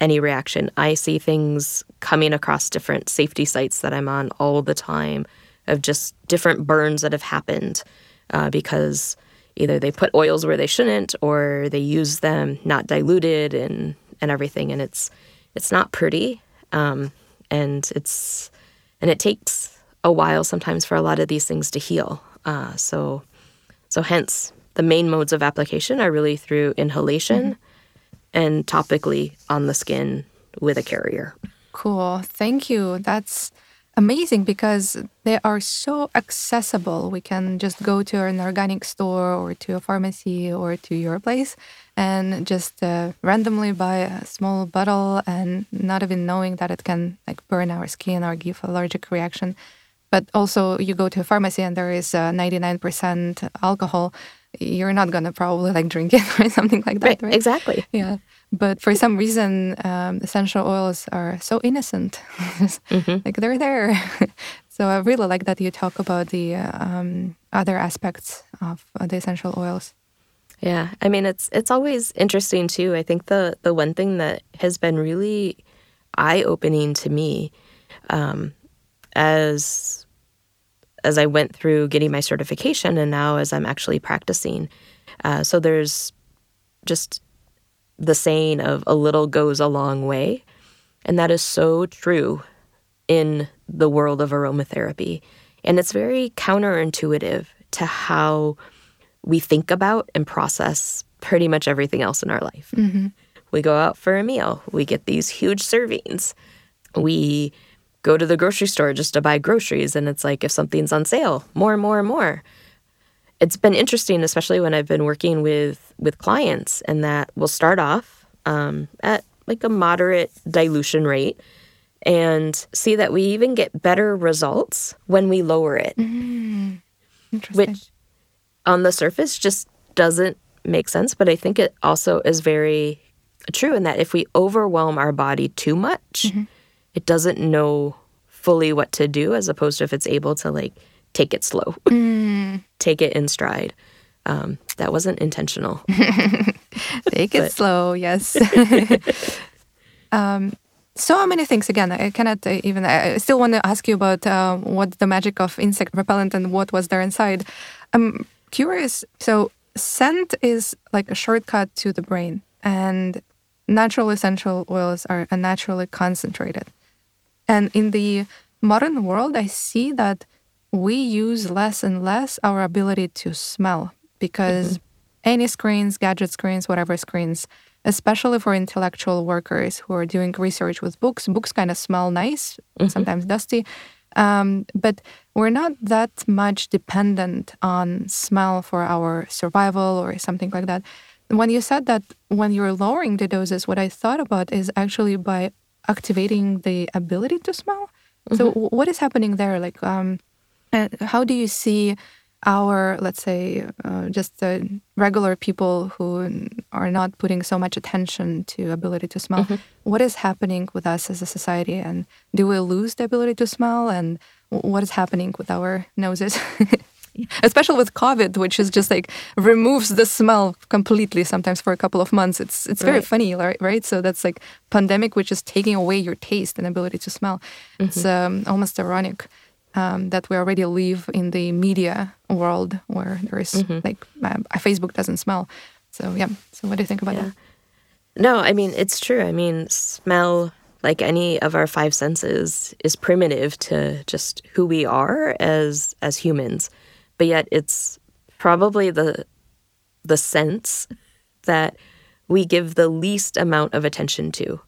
any reaction. I see things coming across different safety sites that I'm on all the time of just different burns that have happened uh, because either they put oils where they shouldn't or they use them not diluted and and everything, and it's it's not pretty, um, and it's and it takes a while sometimes for a lot of these things to heal. Uh, so so hence the main modes of application are really through inhalation and topically on the skin with a carrier. Cool. Thank you. That's amazing because they are so accessible. We can just go to an organic store or to a pharmacy or to your place and just uh, randomly buy a small bottle and not even knowing that it can like burn our skin or give allergic reaction. But also, you go to a pharmacy and there is uh, 99% alcohol. You're not gonna probably like drink it [LAUGHS] or something like that, right? Exactly. Yeah. But for some reason, um, essential oils are so innocent. [LAUGHS] like they're there. [LAUGHS] so I really like that you talk about the um, other aspects of uh, the essential oils. Yeah, I mean it's it's always interesting too. I think the the one thing that has been really eye opening to me um, as as I went through getting my certification and now as I'm actually practicing. Uh, so there's just the saying of a little goes a long way, and that is so true in the world of aromatherapy, and it's very counterintuitive to how we think about and process pretty much everything else in our life. We go out for a meal, we get these huge servings. We go to the grocery store just to buy groceries, and it's like if something's on sale, more and more and more. It's been interesting, especially when I've been working with with clients, and that we'll start off um, at like a moderate dilution rate, and see that we even get better results when we lower it Interesting. which on the surface just doesn't make sense. But I think it also is very true in that if we overwhelm our body too much, it doesn't know fully what to do, as opposed to if it's able to like take it slow, [LAUGHS] take it in stride. Um, that wasn't intentional. [LAUGHS] Take it slow, yes. [LAUGHS] Um, so many things again i cannot uh, even i still want to ask you about uh, what the magic of insect repellent and what was there inside i'm curious so scent is like a shortcut to the brain and natural essential oils are naturally concentrated and in the modern world i see that we use less and less our ability to smell because mm-hmm. any screens gadget screens whatever screens especially for intellectual workers who are doing research with books. Books kind of smell nice, mm-hmm. sometimes dusty. Um, but we're not that much dependent on smell for our survival or something like that. When you said that when you're lowering the doses, what I thought about is actually by activating the ability to smell. Mm-hmm. So, what is happening there? Like, um, how do you see our, let's say, uh, just the regular people who are not putting so much attention to ability to smell, mm-hmm. what is happening with us as a society? And do we lose the ability to smell? And what is happening with our noses? [LAUGHS] [LAUGHS] Especially with COVID, which is just like removes the smell completely. Sometimes for a couple of months, it's it's very right. funny, right? So that's like pandemic, which is taking away your taste and ability to smell. Mm-hmm. It's um, almost ironic um, that we already live in the media world where there is, mm-hmm. like uh, Facebook doesn't smell. So yeah. So what do you think about yeah. that? No, I mean it's true. I mean smell, like any of our five senses, is primitive to just who we are as as humans, but yet it's probably the the sense that we give the least amount of attention to.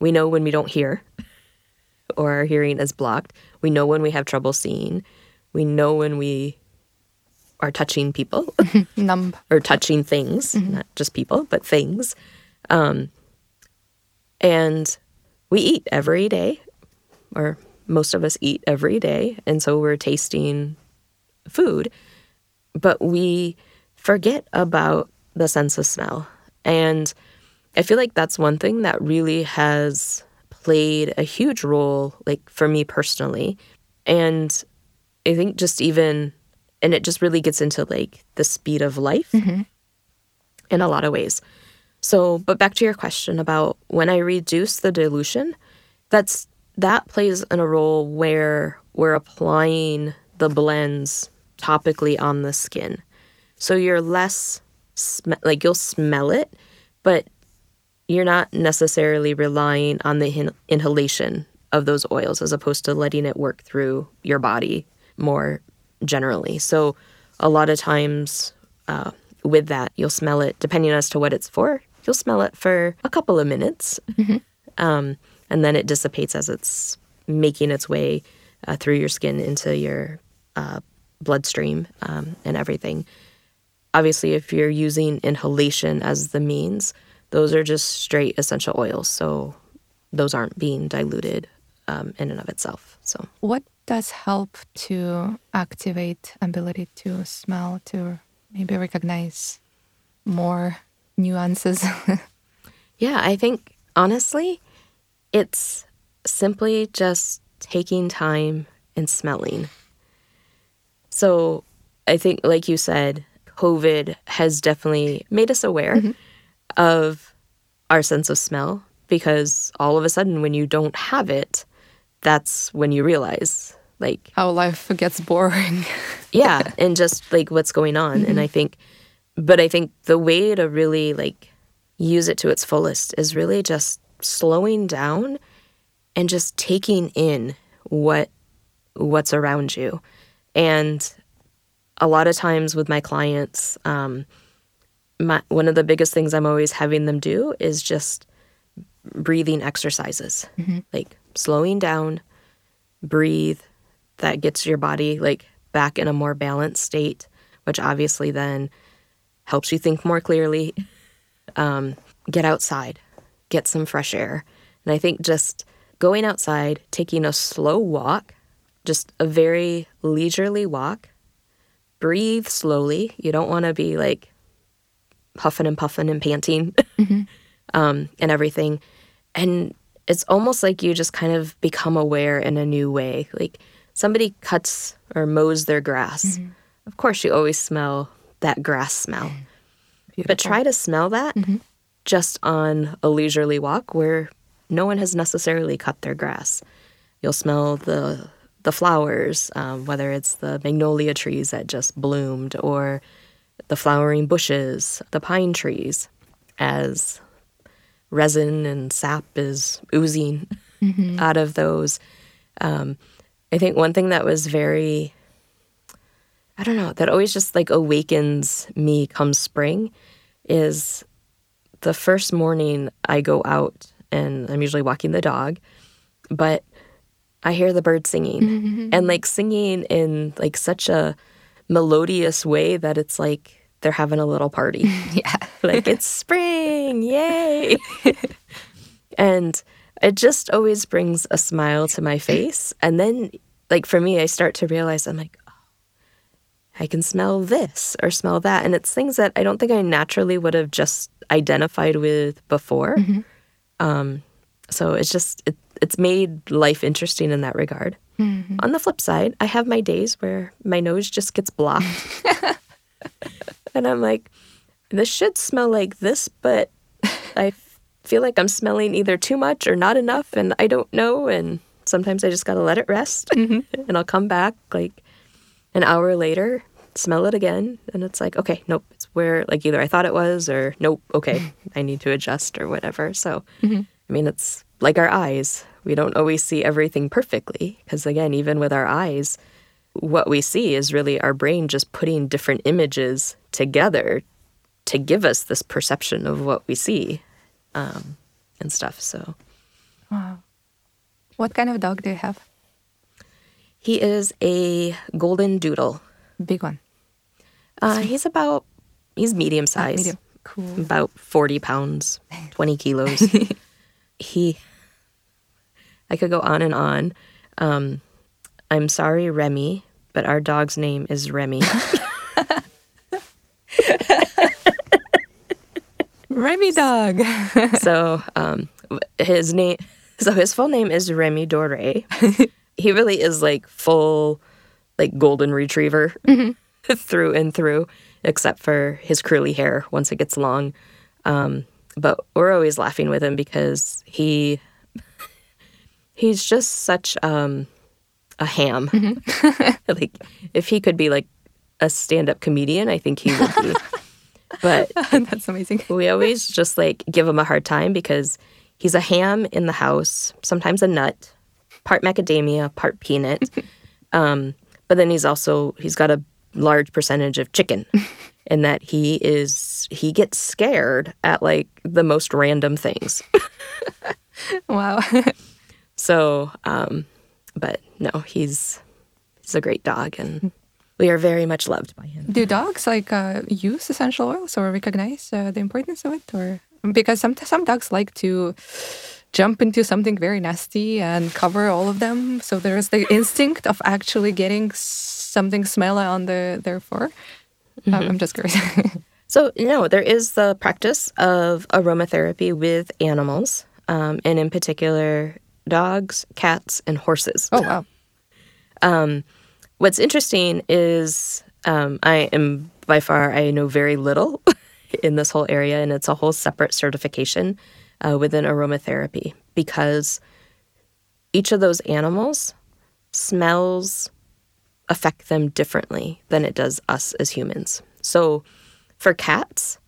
We know when we don't hear [LAUGHS] or our hearing is blocked. We know when we have trouble seeing. We know when we are touching people, [LAUGHS] numb, or touching things, mm-hmm. not just people, but things. Um, and we eat every day, or most of us eat every day, and so we're tasting food, but we forget about the sense of smell. And I feel like that's one thing that really has played a huge role, like for me personally. And I think just even, and it just really gets into like the speed of life mm-hmm. in a lot of ways. So, but back to your question about when I reduce the dilution, that's that plays in a role where we're applying the blends topically on the skin. So you're less sm- like you'll smell it, but you're not necessarily relying on the in- inhalation of those oils as opposed to letting it work through your body more generally. So, a lot of times uh, with that, you'll smell it, depending as to what it's for, you'll smell it for a couple of minutes. Mm-hmm. Um, and then it dissipates as it's making its way uh, through your skin into your uh, bloodstream um, and everything. Obviously, if you're using inhalation as the means, those are just straight essential oils. So those aren't being diluted um, in and of itself. So what does help to activate ability to smell to maybe recognize more nuances? [LAUGHS] yeah, I think honestly, it's simply just taking time and smelling. So I think, like you said, COVID has definitely made us aware. Mm-hmm of our sense of smell because all of a sudden when you don't have it that's when you realize like how life gets boring [LAUGHS] yeah and just like what's going on mm-hmm. and i think but i think the way to really like use it to its fullest is really just slowing down and just taking in what what's around you and a lot of times with my clients um, my, one of the biggest things I'm always having them do is just breathing exercises, mm-hmm. like slowing down, breathe. That gets your body like back in a more balanced state, which obviously then helps you think more clearly. Um, get outside, get some fresh air. And I think just going outside, taking a slow walk, just a very leisurely walk, breathe slowly. You don't want to be like puffing and puffing and panting mm-hmm. [LAUGHS] um, and everything. And it's almost like you just kind of become aware in a new way. Like somebody cuts or mows their grass. Mm-hmm. Of course, you always smell that grass smell. Beautiful. But try to smell that mm-hmm. Just on a leisurely walk where no one has necessarily cut their grass. You'll smell the the flowers, um, whether it's the magnolia trees that just bloomed or the flowering bushes, the pine trees, as resin and sap is oozing mm-hmm. out of those. Um, I think one thing that was very, I don't know, that always just like awakens me come spring is the first morning I go out and I'm usually walking the dog, but I hear the birds singing mm-hmm. and like singing in like such a melodious way that it's like they're having a little party. [LAUGHS] yeah. like it's spring, yay. [LAUGHS] and it just always brings a smile to my face. And then like for me, I start to realize I'm like, I can smell this or smell that. And it's things that I don't think I naturally would have just identified with before. Mm-hmm. Um, so it's just, it, it's made life interesting in that regard. Mm-hmm. On the flip side, I have my days where my nose just gets blocked. [LAUGHS] [LAUGHS] and I'm like, this should smell like this, but I feel like I'm smelling either too much or not enough, and I don't know. And sometimes I just got to let it rest, mm-hmm. [LAUGHS] and I'll come back like an hour later, smell it again, and it's like, okay, nope, it's where like either I thought it was, or nope, okay, [LAUGHS] I need to adjust or whatever. So, mm-hmm. I mean, it's like our eyes. We don't always see everything perfectly because, again, even with our eyes, what we see is really our brain just putting different images together to give us this perception of what we see um, and stuff. So, wow. What kind of dog do you have? He is a golden doodle. Big one. Uh, he's about he's medium size. Medium. Cool. About forty pounds, [LAUGHS] twenty kilos. he I could go on and on. Um, I'm sorry, Remy, but our dog's name is Remy. [LAUGHS] Remy dog. [LAUGHS] so um, his name, so his full name is Remy Doré. he really is like full, like golden retriever mm-hmm. [LAUGHS] through and through, except for his curly hair once it gets long. Um, but we're always laughing with him because he he's just such um, a ham. Mm-hmm. [LAUGHS] like if he could be like a stand-up comedian, I think he would be. [LAUGHS] but that's amazing. we always just like give him a hard time because he's a ham in the house, sometimes a nut, part macadamia, part peanut. Um, but then he's also he's got a large percentage of chicken [LAUGHS] and that he is he gets scared at like the most random things. [LAUGHS] wow. [LAUGHS] So, um, but no, he's he's a great dog, and we are very much loved by him. Do dogs like uh, use essential oils or recognize uh, the importance of it, or because some some dogs like to jump into something very nasty and cover all of them. So there's the instinct of actually getting something smelly on the their fur. Mm-hmm. I'm just curious. [LAUGHS] so you know, there is the practice of aromatherapy with animals, um, and in particular, dogs, cats, and horses. Oh, wow. [LAUGHS] um, what's interesting is um, I am by far, I know very little [LAUGHS] in this whole area, and it's a whole separate certification uh, within aromatherapy because each of those animals smells affect them differently than it does us as humans. So for cats,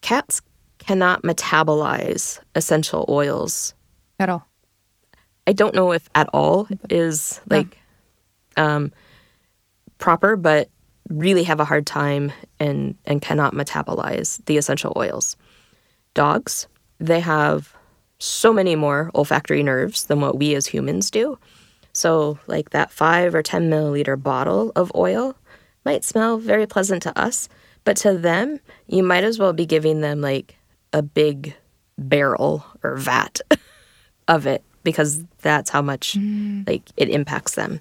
cats cannot metabolize essential oils at all. I don't know if at all is like um, proper, but really have a hard time and and cannot metabolize the essential oils. Dogs, they have so many more olfactory nerves than what we as humans do. So, like that five or 10 milliliter bottle of oil might smell very pleasant to us, but to them, you might as well be giving them like a big barrel or vat [LAUGHS] of it because that's how much mm. like it impacts them.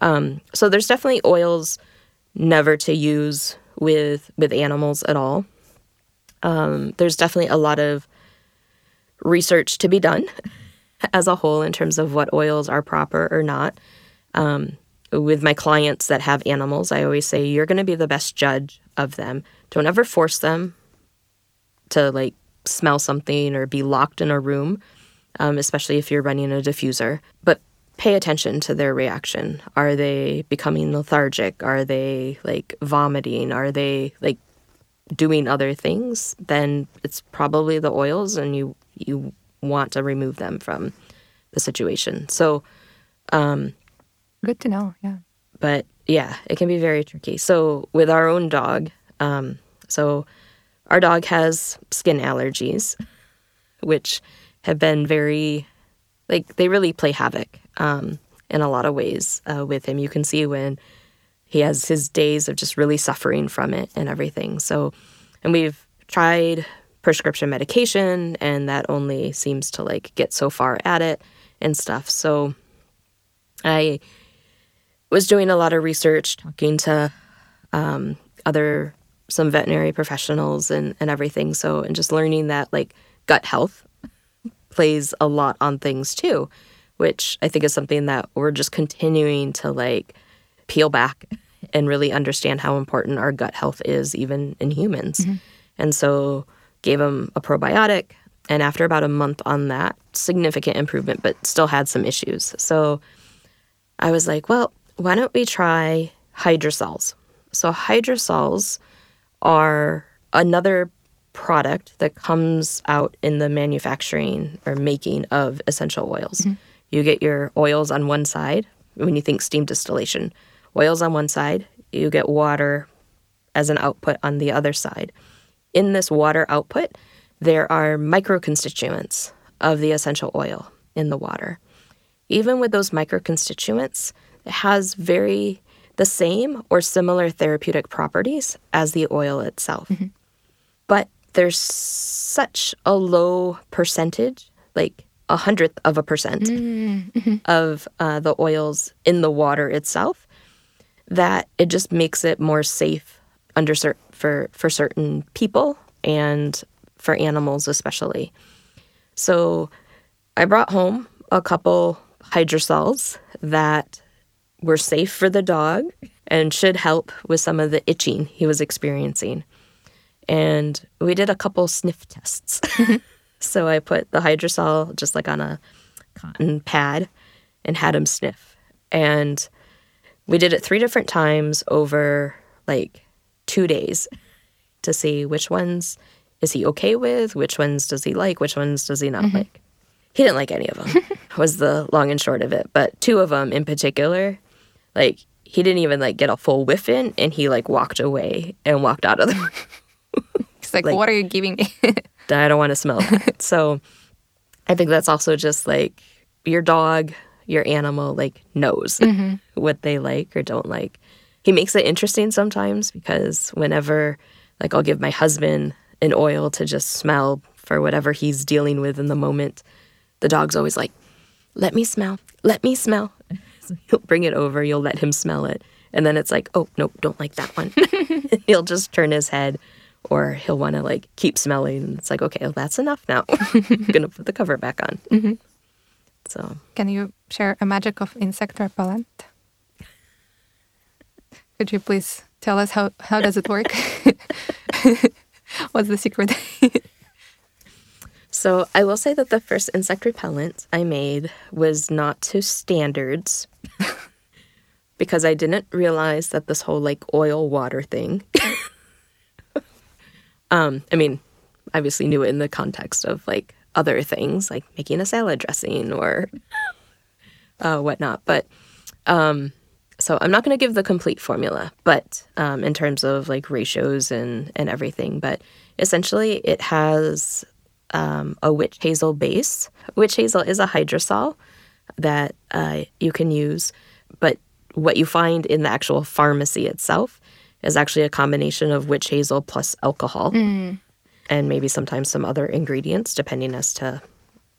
Um, so there's definitely oils never to use with with animals at all. Um, there's definitely a lot of research to be done [LAUGHS] as a whole in terms of what oils are proper or not. Um, with my clients that have animals, I always say you're going to be the best judge of them. Don't ever force them to like smell something or be locked in a room, um, especially if you're running a diffuser. But pay attention to their reaction. Are they becoming lethargic? Are they like vomiting? Are they like doing other things? Then it's probably the oils, and you you want to remove them from the situation. So, um, good to know. Yeah. But yeah, it can be very tricky. So with our own dog, um, so our dog has skin allergies, which have been very, like, they really play havoc um, in a lot of ways uh, with him. You can see when he has his days of just really suffering from it and everything. So, and we've tried prescription medication, and that only seems to like get so far at it and stuff. So, I was doing a lot of research, talking to um, other some veterinary professionals and, and everything. So, and just learning that like gut health plays a lot on things too, which I think is something that we're just continuing to like peel back and really understand how important our gut health is, even in humans. Mm-hmm. And so, gave him a probiotic. And after about a month on that, significant improvement, but still had some issues. So, I was like, well, why don't we try hydrosols? So, hydrosols are another product that comes out in the manufacturing or making of essential oils. Mm-hmm. You get your oils on one side when you think steam distillation, oils on one side, you get water as an output on the other side. In this water output, there are microconstituents of the essential oil in the water. Even with those microconstituents, it has very the same or similar therapeutic properties as the oil itself. Mm-hmm. But there's such a low percentage, like a hundredth of a percent mm-hmm. of uh, the oils in the water itself, that it just makes it more safe under cer- for for certain people and for animals especially. So I brought home a couple hydrosols that were safe for the dog and should help with some of the itching he was experiencing. And we did a couple sniff tests. [LAUGHS] so I put the hydrosol just like on a cotton pad and had him sniff. And we did it three different times over like two days to see which ones is he okay with, which ones does he like, which ones does he not mm-hmm. like. He didn't like any of them, [LAUGHS] was the long and short of it. But two of them in particular, like he didn't even like get a full whiff in and he like walked away and walked out of the room. [LAUGHS] He's like, like, what are you giving me? [LAUGHS] I don't want to smell that. so I think that's also just like your dog, your animal like knows mm-hmm. what they like or don't like. He makes it interesting sometimes because whenever like I'll give my husband an oil to just smell for whatever he's dealing with in the moment, the dog's always like, "Let me smell. Let me smell." [LAUGHS] You'll bring it over, you'll let him smell it. And then it's like, oh, nope, don't like that one. [LAUGHS] [LAUGHS] he'll just turn his head or he'll want to like keep smelling. And it's like, okay, well, that's enough now. I'm going to put the cover back on. Mm-hmm. So, can you share a magic of insect repellent? Could you please tell us how, how does it work? [LAUGHS] What's the secret? [LAUGHS] So I will say that the first insect repellent I made was not to standards [LAUGHS] because I didn't realize that this whole like oil water thing. um, I mean, obviously knew it in the context of like other things like making a salad dressing or uh, whatnot. But um, so I'm not going to give the complete formula, but um, in terms of like ratios and and everything, but essentially it has um, a witch hazel base. Witch hazel is a hydrosol that uh, you can use, but what you find in the actual pharmacy itself is actually a combination of witch hazel plus alcohol mm. and maybe sometimes some other ingredients, depending as to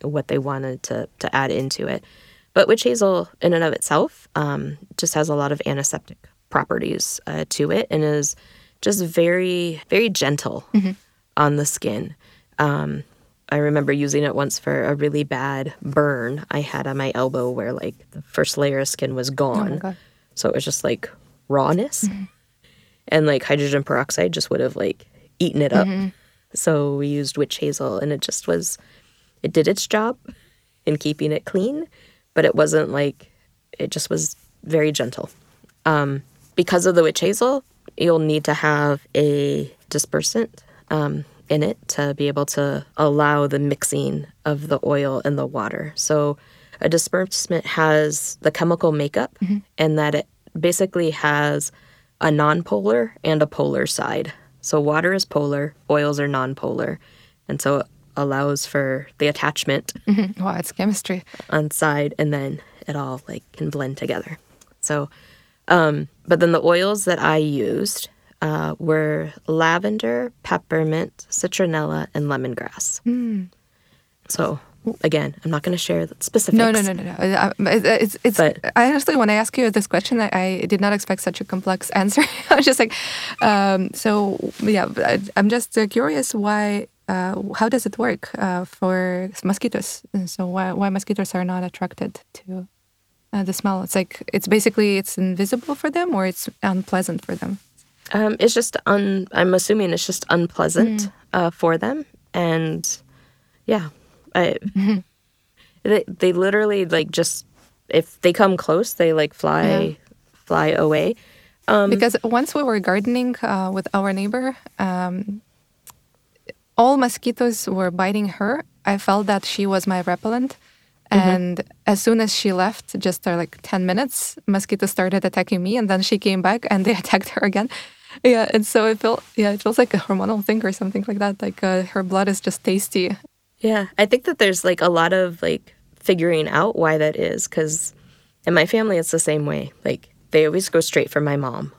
what they wanted to, to add into it. But witch hazel, in and of itself, um, just has a lot of antiseptic properties uh, to it and is just very, very gentle mm-hmm. on the skin. Um, I remember using it once for a really bad burn I had on my elbow where like the first layer of skin was gone. Oh so it was just like rawness. Mm-hmm. And like hydrogen peroxide just would have like eaten it up. Mm-hmm. So we used witch hazel and it just was, it did its job in keeping it clean, but it wasn't like, it just was very gentle. Um, because of the witch hazel, you'll need to have a dispersant um, in it to be able to allow the mixing of the oil and the water. So a dispersant has the chemical makeup and that it basically has a nonpolar and a polar side. So water is polar, oils are nonpolar. And so allows for the attachment Wow, it's chemistry. on side and then it all like can blend together. So um but then the oils that I used uh, were lavender, peppermint, citronella, and lemongrass. So again, I'm not going to share the specifics. No, no, no, no, no. Uh, uh, It's, it's, But- I honestly, when I ask you this question, I, I did not expect such a complex [LAUGHS] answer. I was just like, um, so yeah, I, I'm just uh, curious why, uh, how does it work uh, for mosquitoes? And So why, why mosquitoes are not attracted to uh, the smell? It's like, it's basically, it's invisible for them or it's unpleasant for them? Um, it's just un. I'm assuming it's just unpleasant uh, for them, and yeah, I, [LAUGHS] they they literally like just if they come close, they like fly Yeah. fly away. Um, because once we were gardening uh, with our neighbor, um, all mosquitoes were biting her. I felt that she was my repellent. And as soon as she left, just uh, like 10 minutes, mosquitoes started attacking me. And then she came back and [LAUGHS] they attacked her again. Yeah. And so it felt, yeah, it feels like a hormonal thing or something like that. Like uh, her blood is just tasty. Yeah, I think that there's like a lot of like figuring out why that is because in my family it's the same way. Like they always go straight for my mom,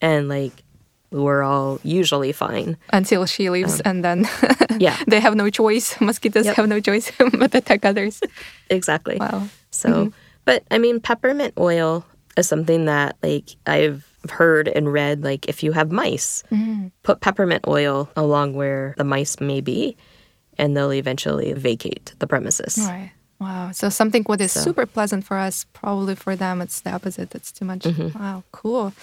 and like we're all usually fine. Until she leaves, um, and then [LAUGHS] Yeah. they have no choice. [LAUGHS] Mosquitoes Yep. have no choice [LAUGHS] but attack others. Exactly. Wow. So, mm-hmm. but I mean, peppermint oil is something that like I've heard and read. Like if you have mice, mm-hmm. put peppermint oil along where the mice may be, and they'll eventually vacate the premises. Right. Wow. So something what is super pleasant for us, probably for them, it's the opposite. It's too much. Mm-hmm. Wow. Cool.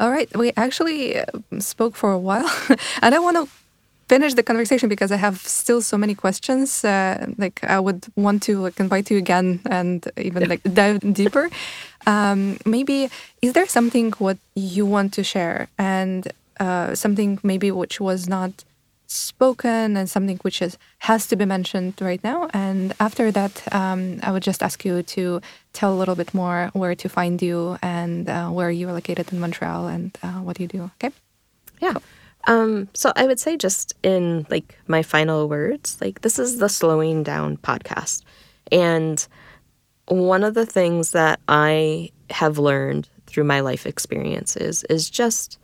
All right. We actually uh, spoke for a while, [LAUGHS] and I want to finish the conversation because I have still so many questions. Uh, like I would want to like invite you again and even like dive deeper. Um, maybe is there something what you want to share and uh, something maybe which was not spoken and something which is has to be mentioned right now. And after that, um, I would just ask you to tell a little bit more where to find you and uh, where you are located in Montreal and uh, what you do. Okay. Yeah. Um, so I would say just in like my final words, like this is the slowing down podcast. And one of the things that I have learned through my life experiences is just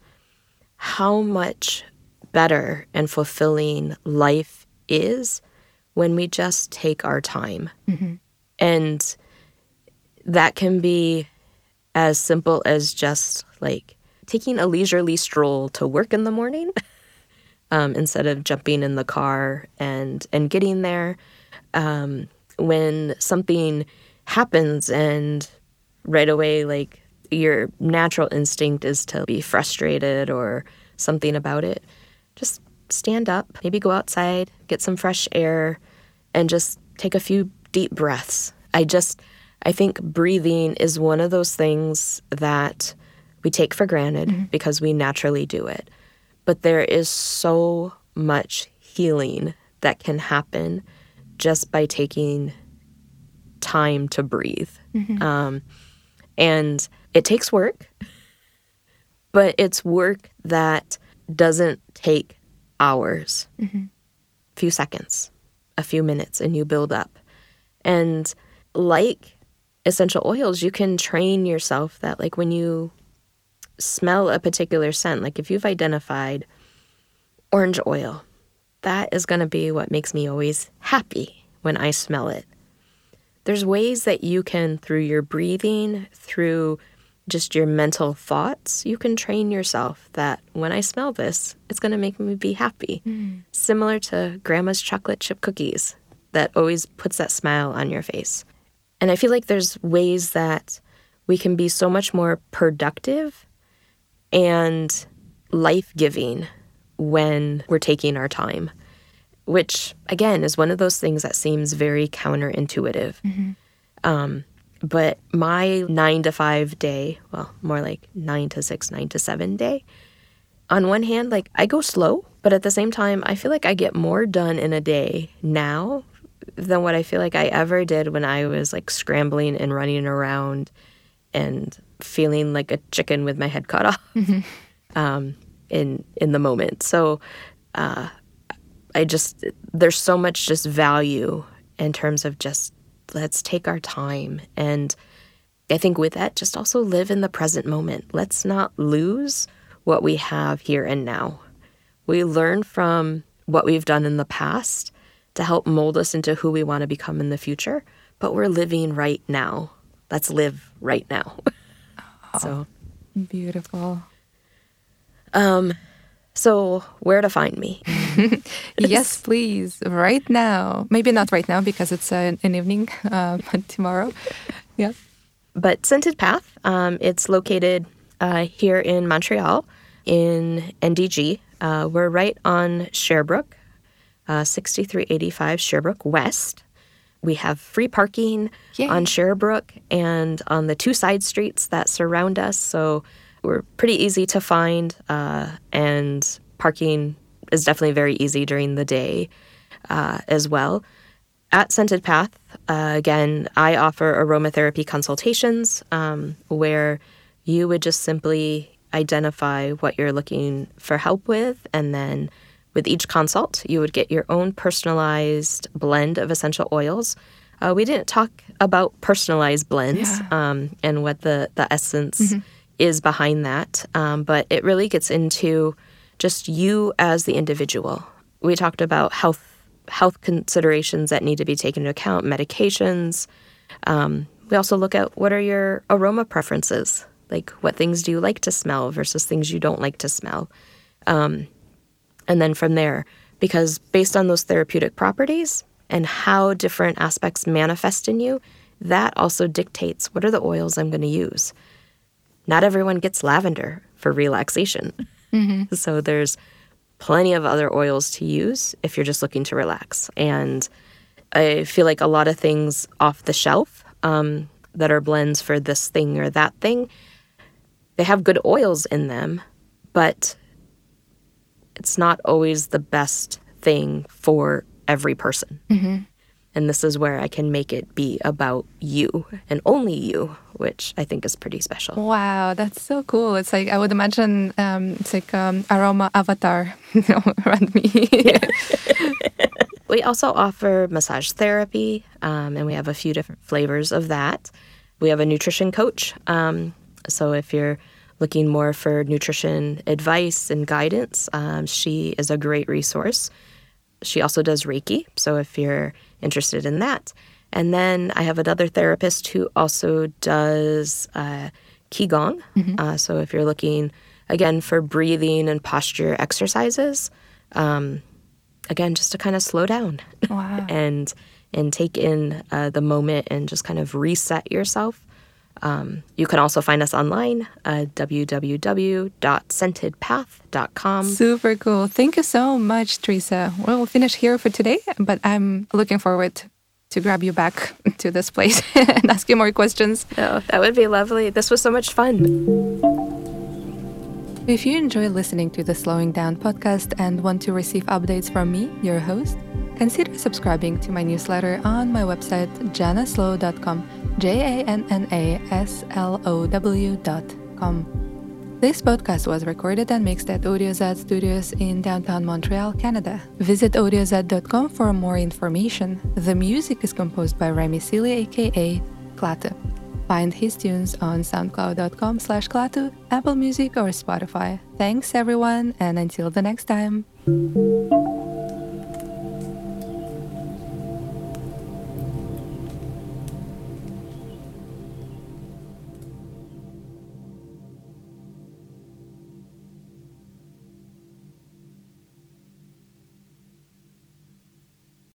how much better and fulfilling life is when we just take our time. And that can be as simple as just like taking a leisurely stroll to work in the morning [LAUGHS] um, instead of jumping in the car and and getting there um, when something happens and right away like your natural instinct is to be frustrated or something about it just stand up maybe go outside get some fresh air and just take a few deep breaths. I just i think breathing is one of those things that we take for granted because we naturally do it. But there is so much healing that can happen just by taking time to breathe. Um, and it takes work, but it's work that doesn't take hours, a few seconds, a few minutes, and you build up. And like essential oils, you can train yourself that, like, when you smell a particular scent, like if you've identified orange oil, that is going to be what makes me always happy when I smell it. There's ways that you can, through your breathing, through just your mental thoughts, you can train yourself that when I smell this, it's going to make me be happy. Similar to grandma's chocolate chip cookies that always puts that smile on your face. And I feel like there's ways that we can be so much more productive and life giving when we're taking our time, which again is one of those things that seems very counterintuitive. Um, but my nine to five day, well, more like nine to six, nine to seven day, on one hand, like I go slow, but at the same time, I feel like I get more done in a day now than what I feel like I ever did when I was like scrambling and running around and feeling like a chicken with my head cut off [LAUGHS] um, in in the moment. So uh, I just there's so much just value in terms of just let's take our time and I think with that just also live in the present moment. Let's not lose what we have here and now. We learn from what we've done in the past to help mold us into who we want to become in the future, but we're living right now. Let's live right now. [LAUGHS] so, Beautiful. um so where to find me? [LAUGHS] yes, [LAUGHS] please. Right now. Maybe not right now because it's uh, an evening, [LAUGHS] uh, but tomorrow. Yeah. but Scented Path, um, it's located uh, here in Montreal in NDG. Uh, we're right on Sherbrooke, uh, 6385 Sherbrooke West. We have free parking Yay. on Sherbrooke and on the two side streets that surround us. So we're pretty easy to find, uh, and parking is definitely very easy during the day uh, as well. At Scented Path, uh, again, I offer aromatherapy consultations um, where you would just simply identify what you're looking for help with, and then with each consult, you would get your own personalized blend of essential oils. Uh, we didn't talk about personalized blends um, and what the, the essence is behind that, um, but it really gets into just you as the individual. We talked about health health considerations that need to be taken into account, medications. Um, we also look at what are your aroma preferences, like what things do you like to smell versus things you don't like to smell, um, and then from there, because based on those therapeutic properties and how different aspects manifest in you, that also dictates what are the oils I'm going to use. Not everyone gets lavender for relaxation. [LAUGHS] So there's plenty of other oils to use if you're just looking to relax. And I feel like a lot of things off the shelf um, that are blends for this thing or that thing, they have good oils in them, but it's not always the best thing for every person. And this is where I can make it be about you and only you, which I think is pretty special. Wow, that's so cool. It's like I would imagine um, it's like um, aroma avatar [LAUGHS] around me. [LAUGHS] We also offer massage therapy, um, and we have a few different flavors of that. We have a nutrition coach. Um, so if you're looking more for nutrition advice and guidance, um, she is a great resource. She also does Reiki. So if you're interested in that. And then I have another therapist who also does uh, Qigong. Uh, so if you're looking, again, for breathing and posture exercises, um, again, just to kind of slow down Wow. [LAUGHS] and and take in uh, the moment and just kind of reset yourself. Um, you can also find us online, uh, www.scentedpath.com. Super cool. Thank you so much, Tresa. We'll finish here for today, but I'm looking forward to grab you back [LAUGHS] to this place [LAUGHS] and ask you more questions. Oh, that would be lovely. This was so much fun. If you enjoy listening to the Slowing Down podcast and want to receive updates from me, your host, consider subscribing to my newsletter on my website, jannaslow.com, J A N N A S L O W.com. This podcast was recorded and mixed at AudioZ Studios in downtown Montreal, Canada. Visit audioz.com for more information. The music is composed by Remy Sealey, aka Klatu. Find his tunes on soundcloud.com slash Klatu, Apple Music, or Spotify. Thanks everyone, and until the next time.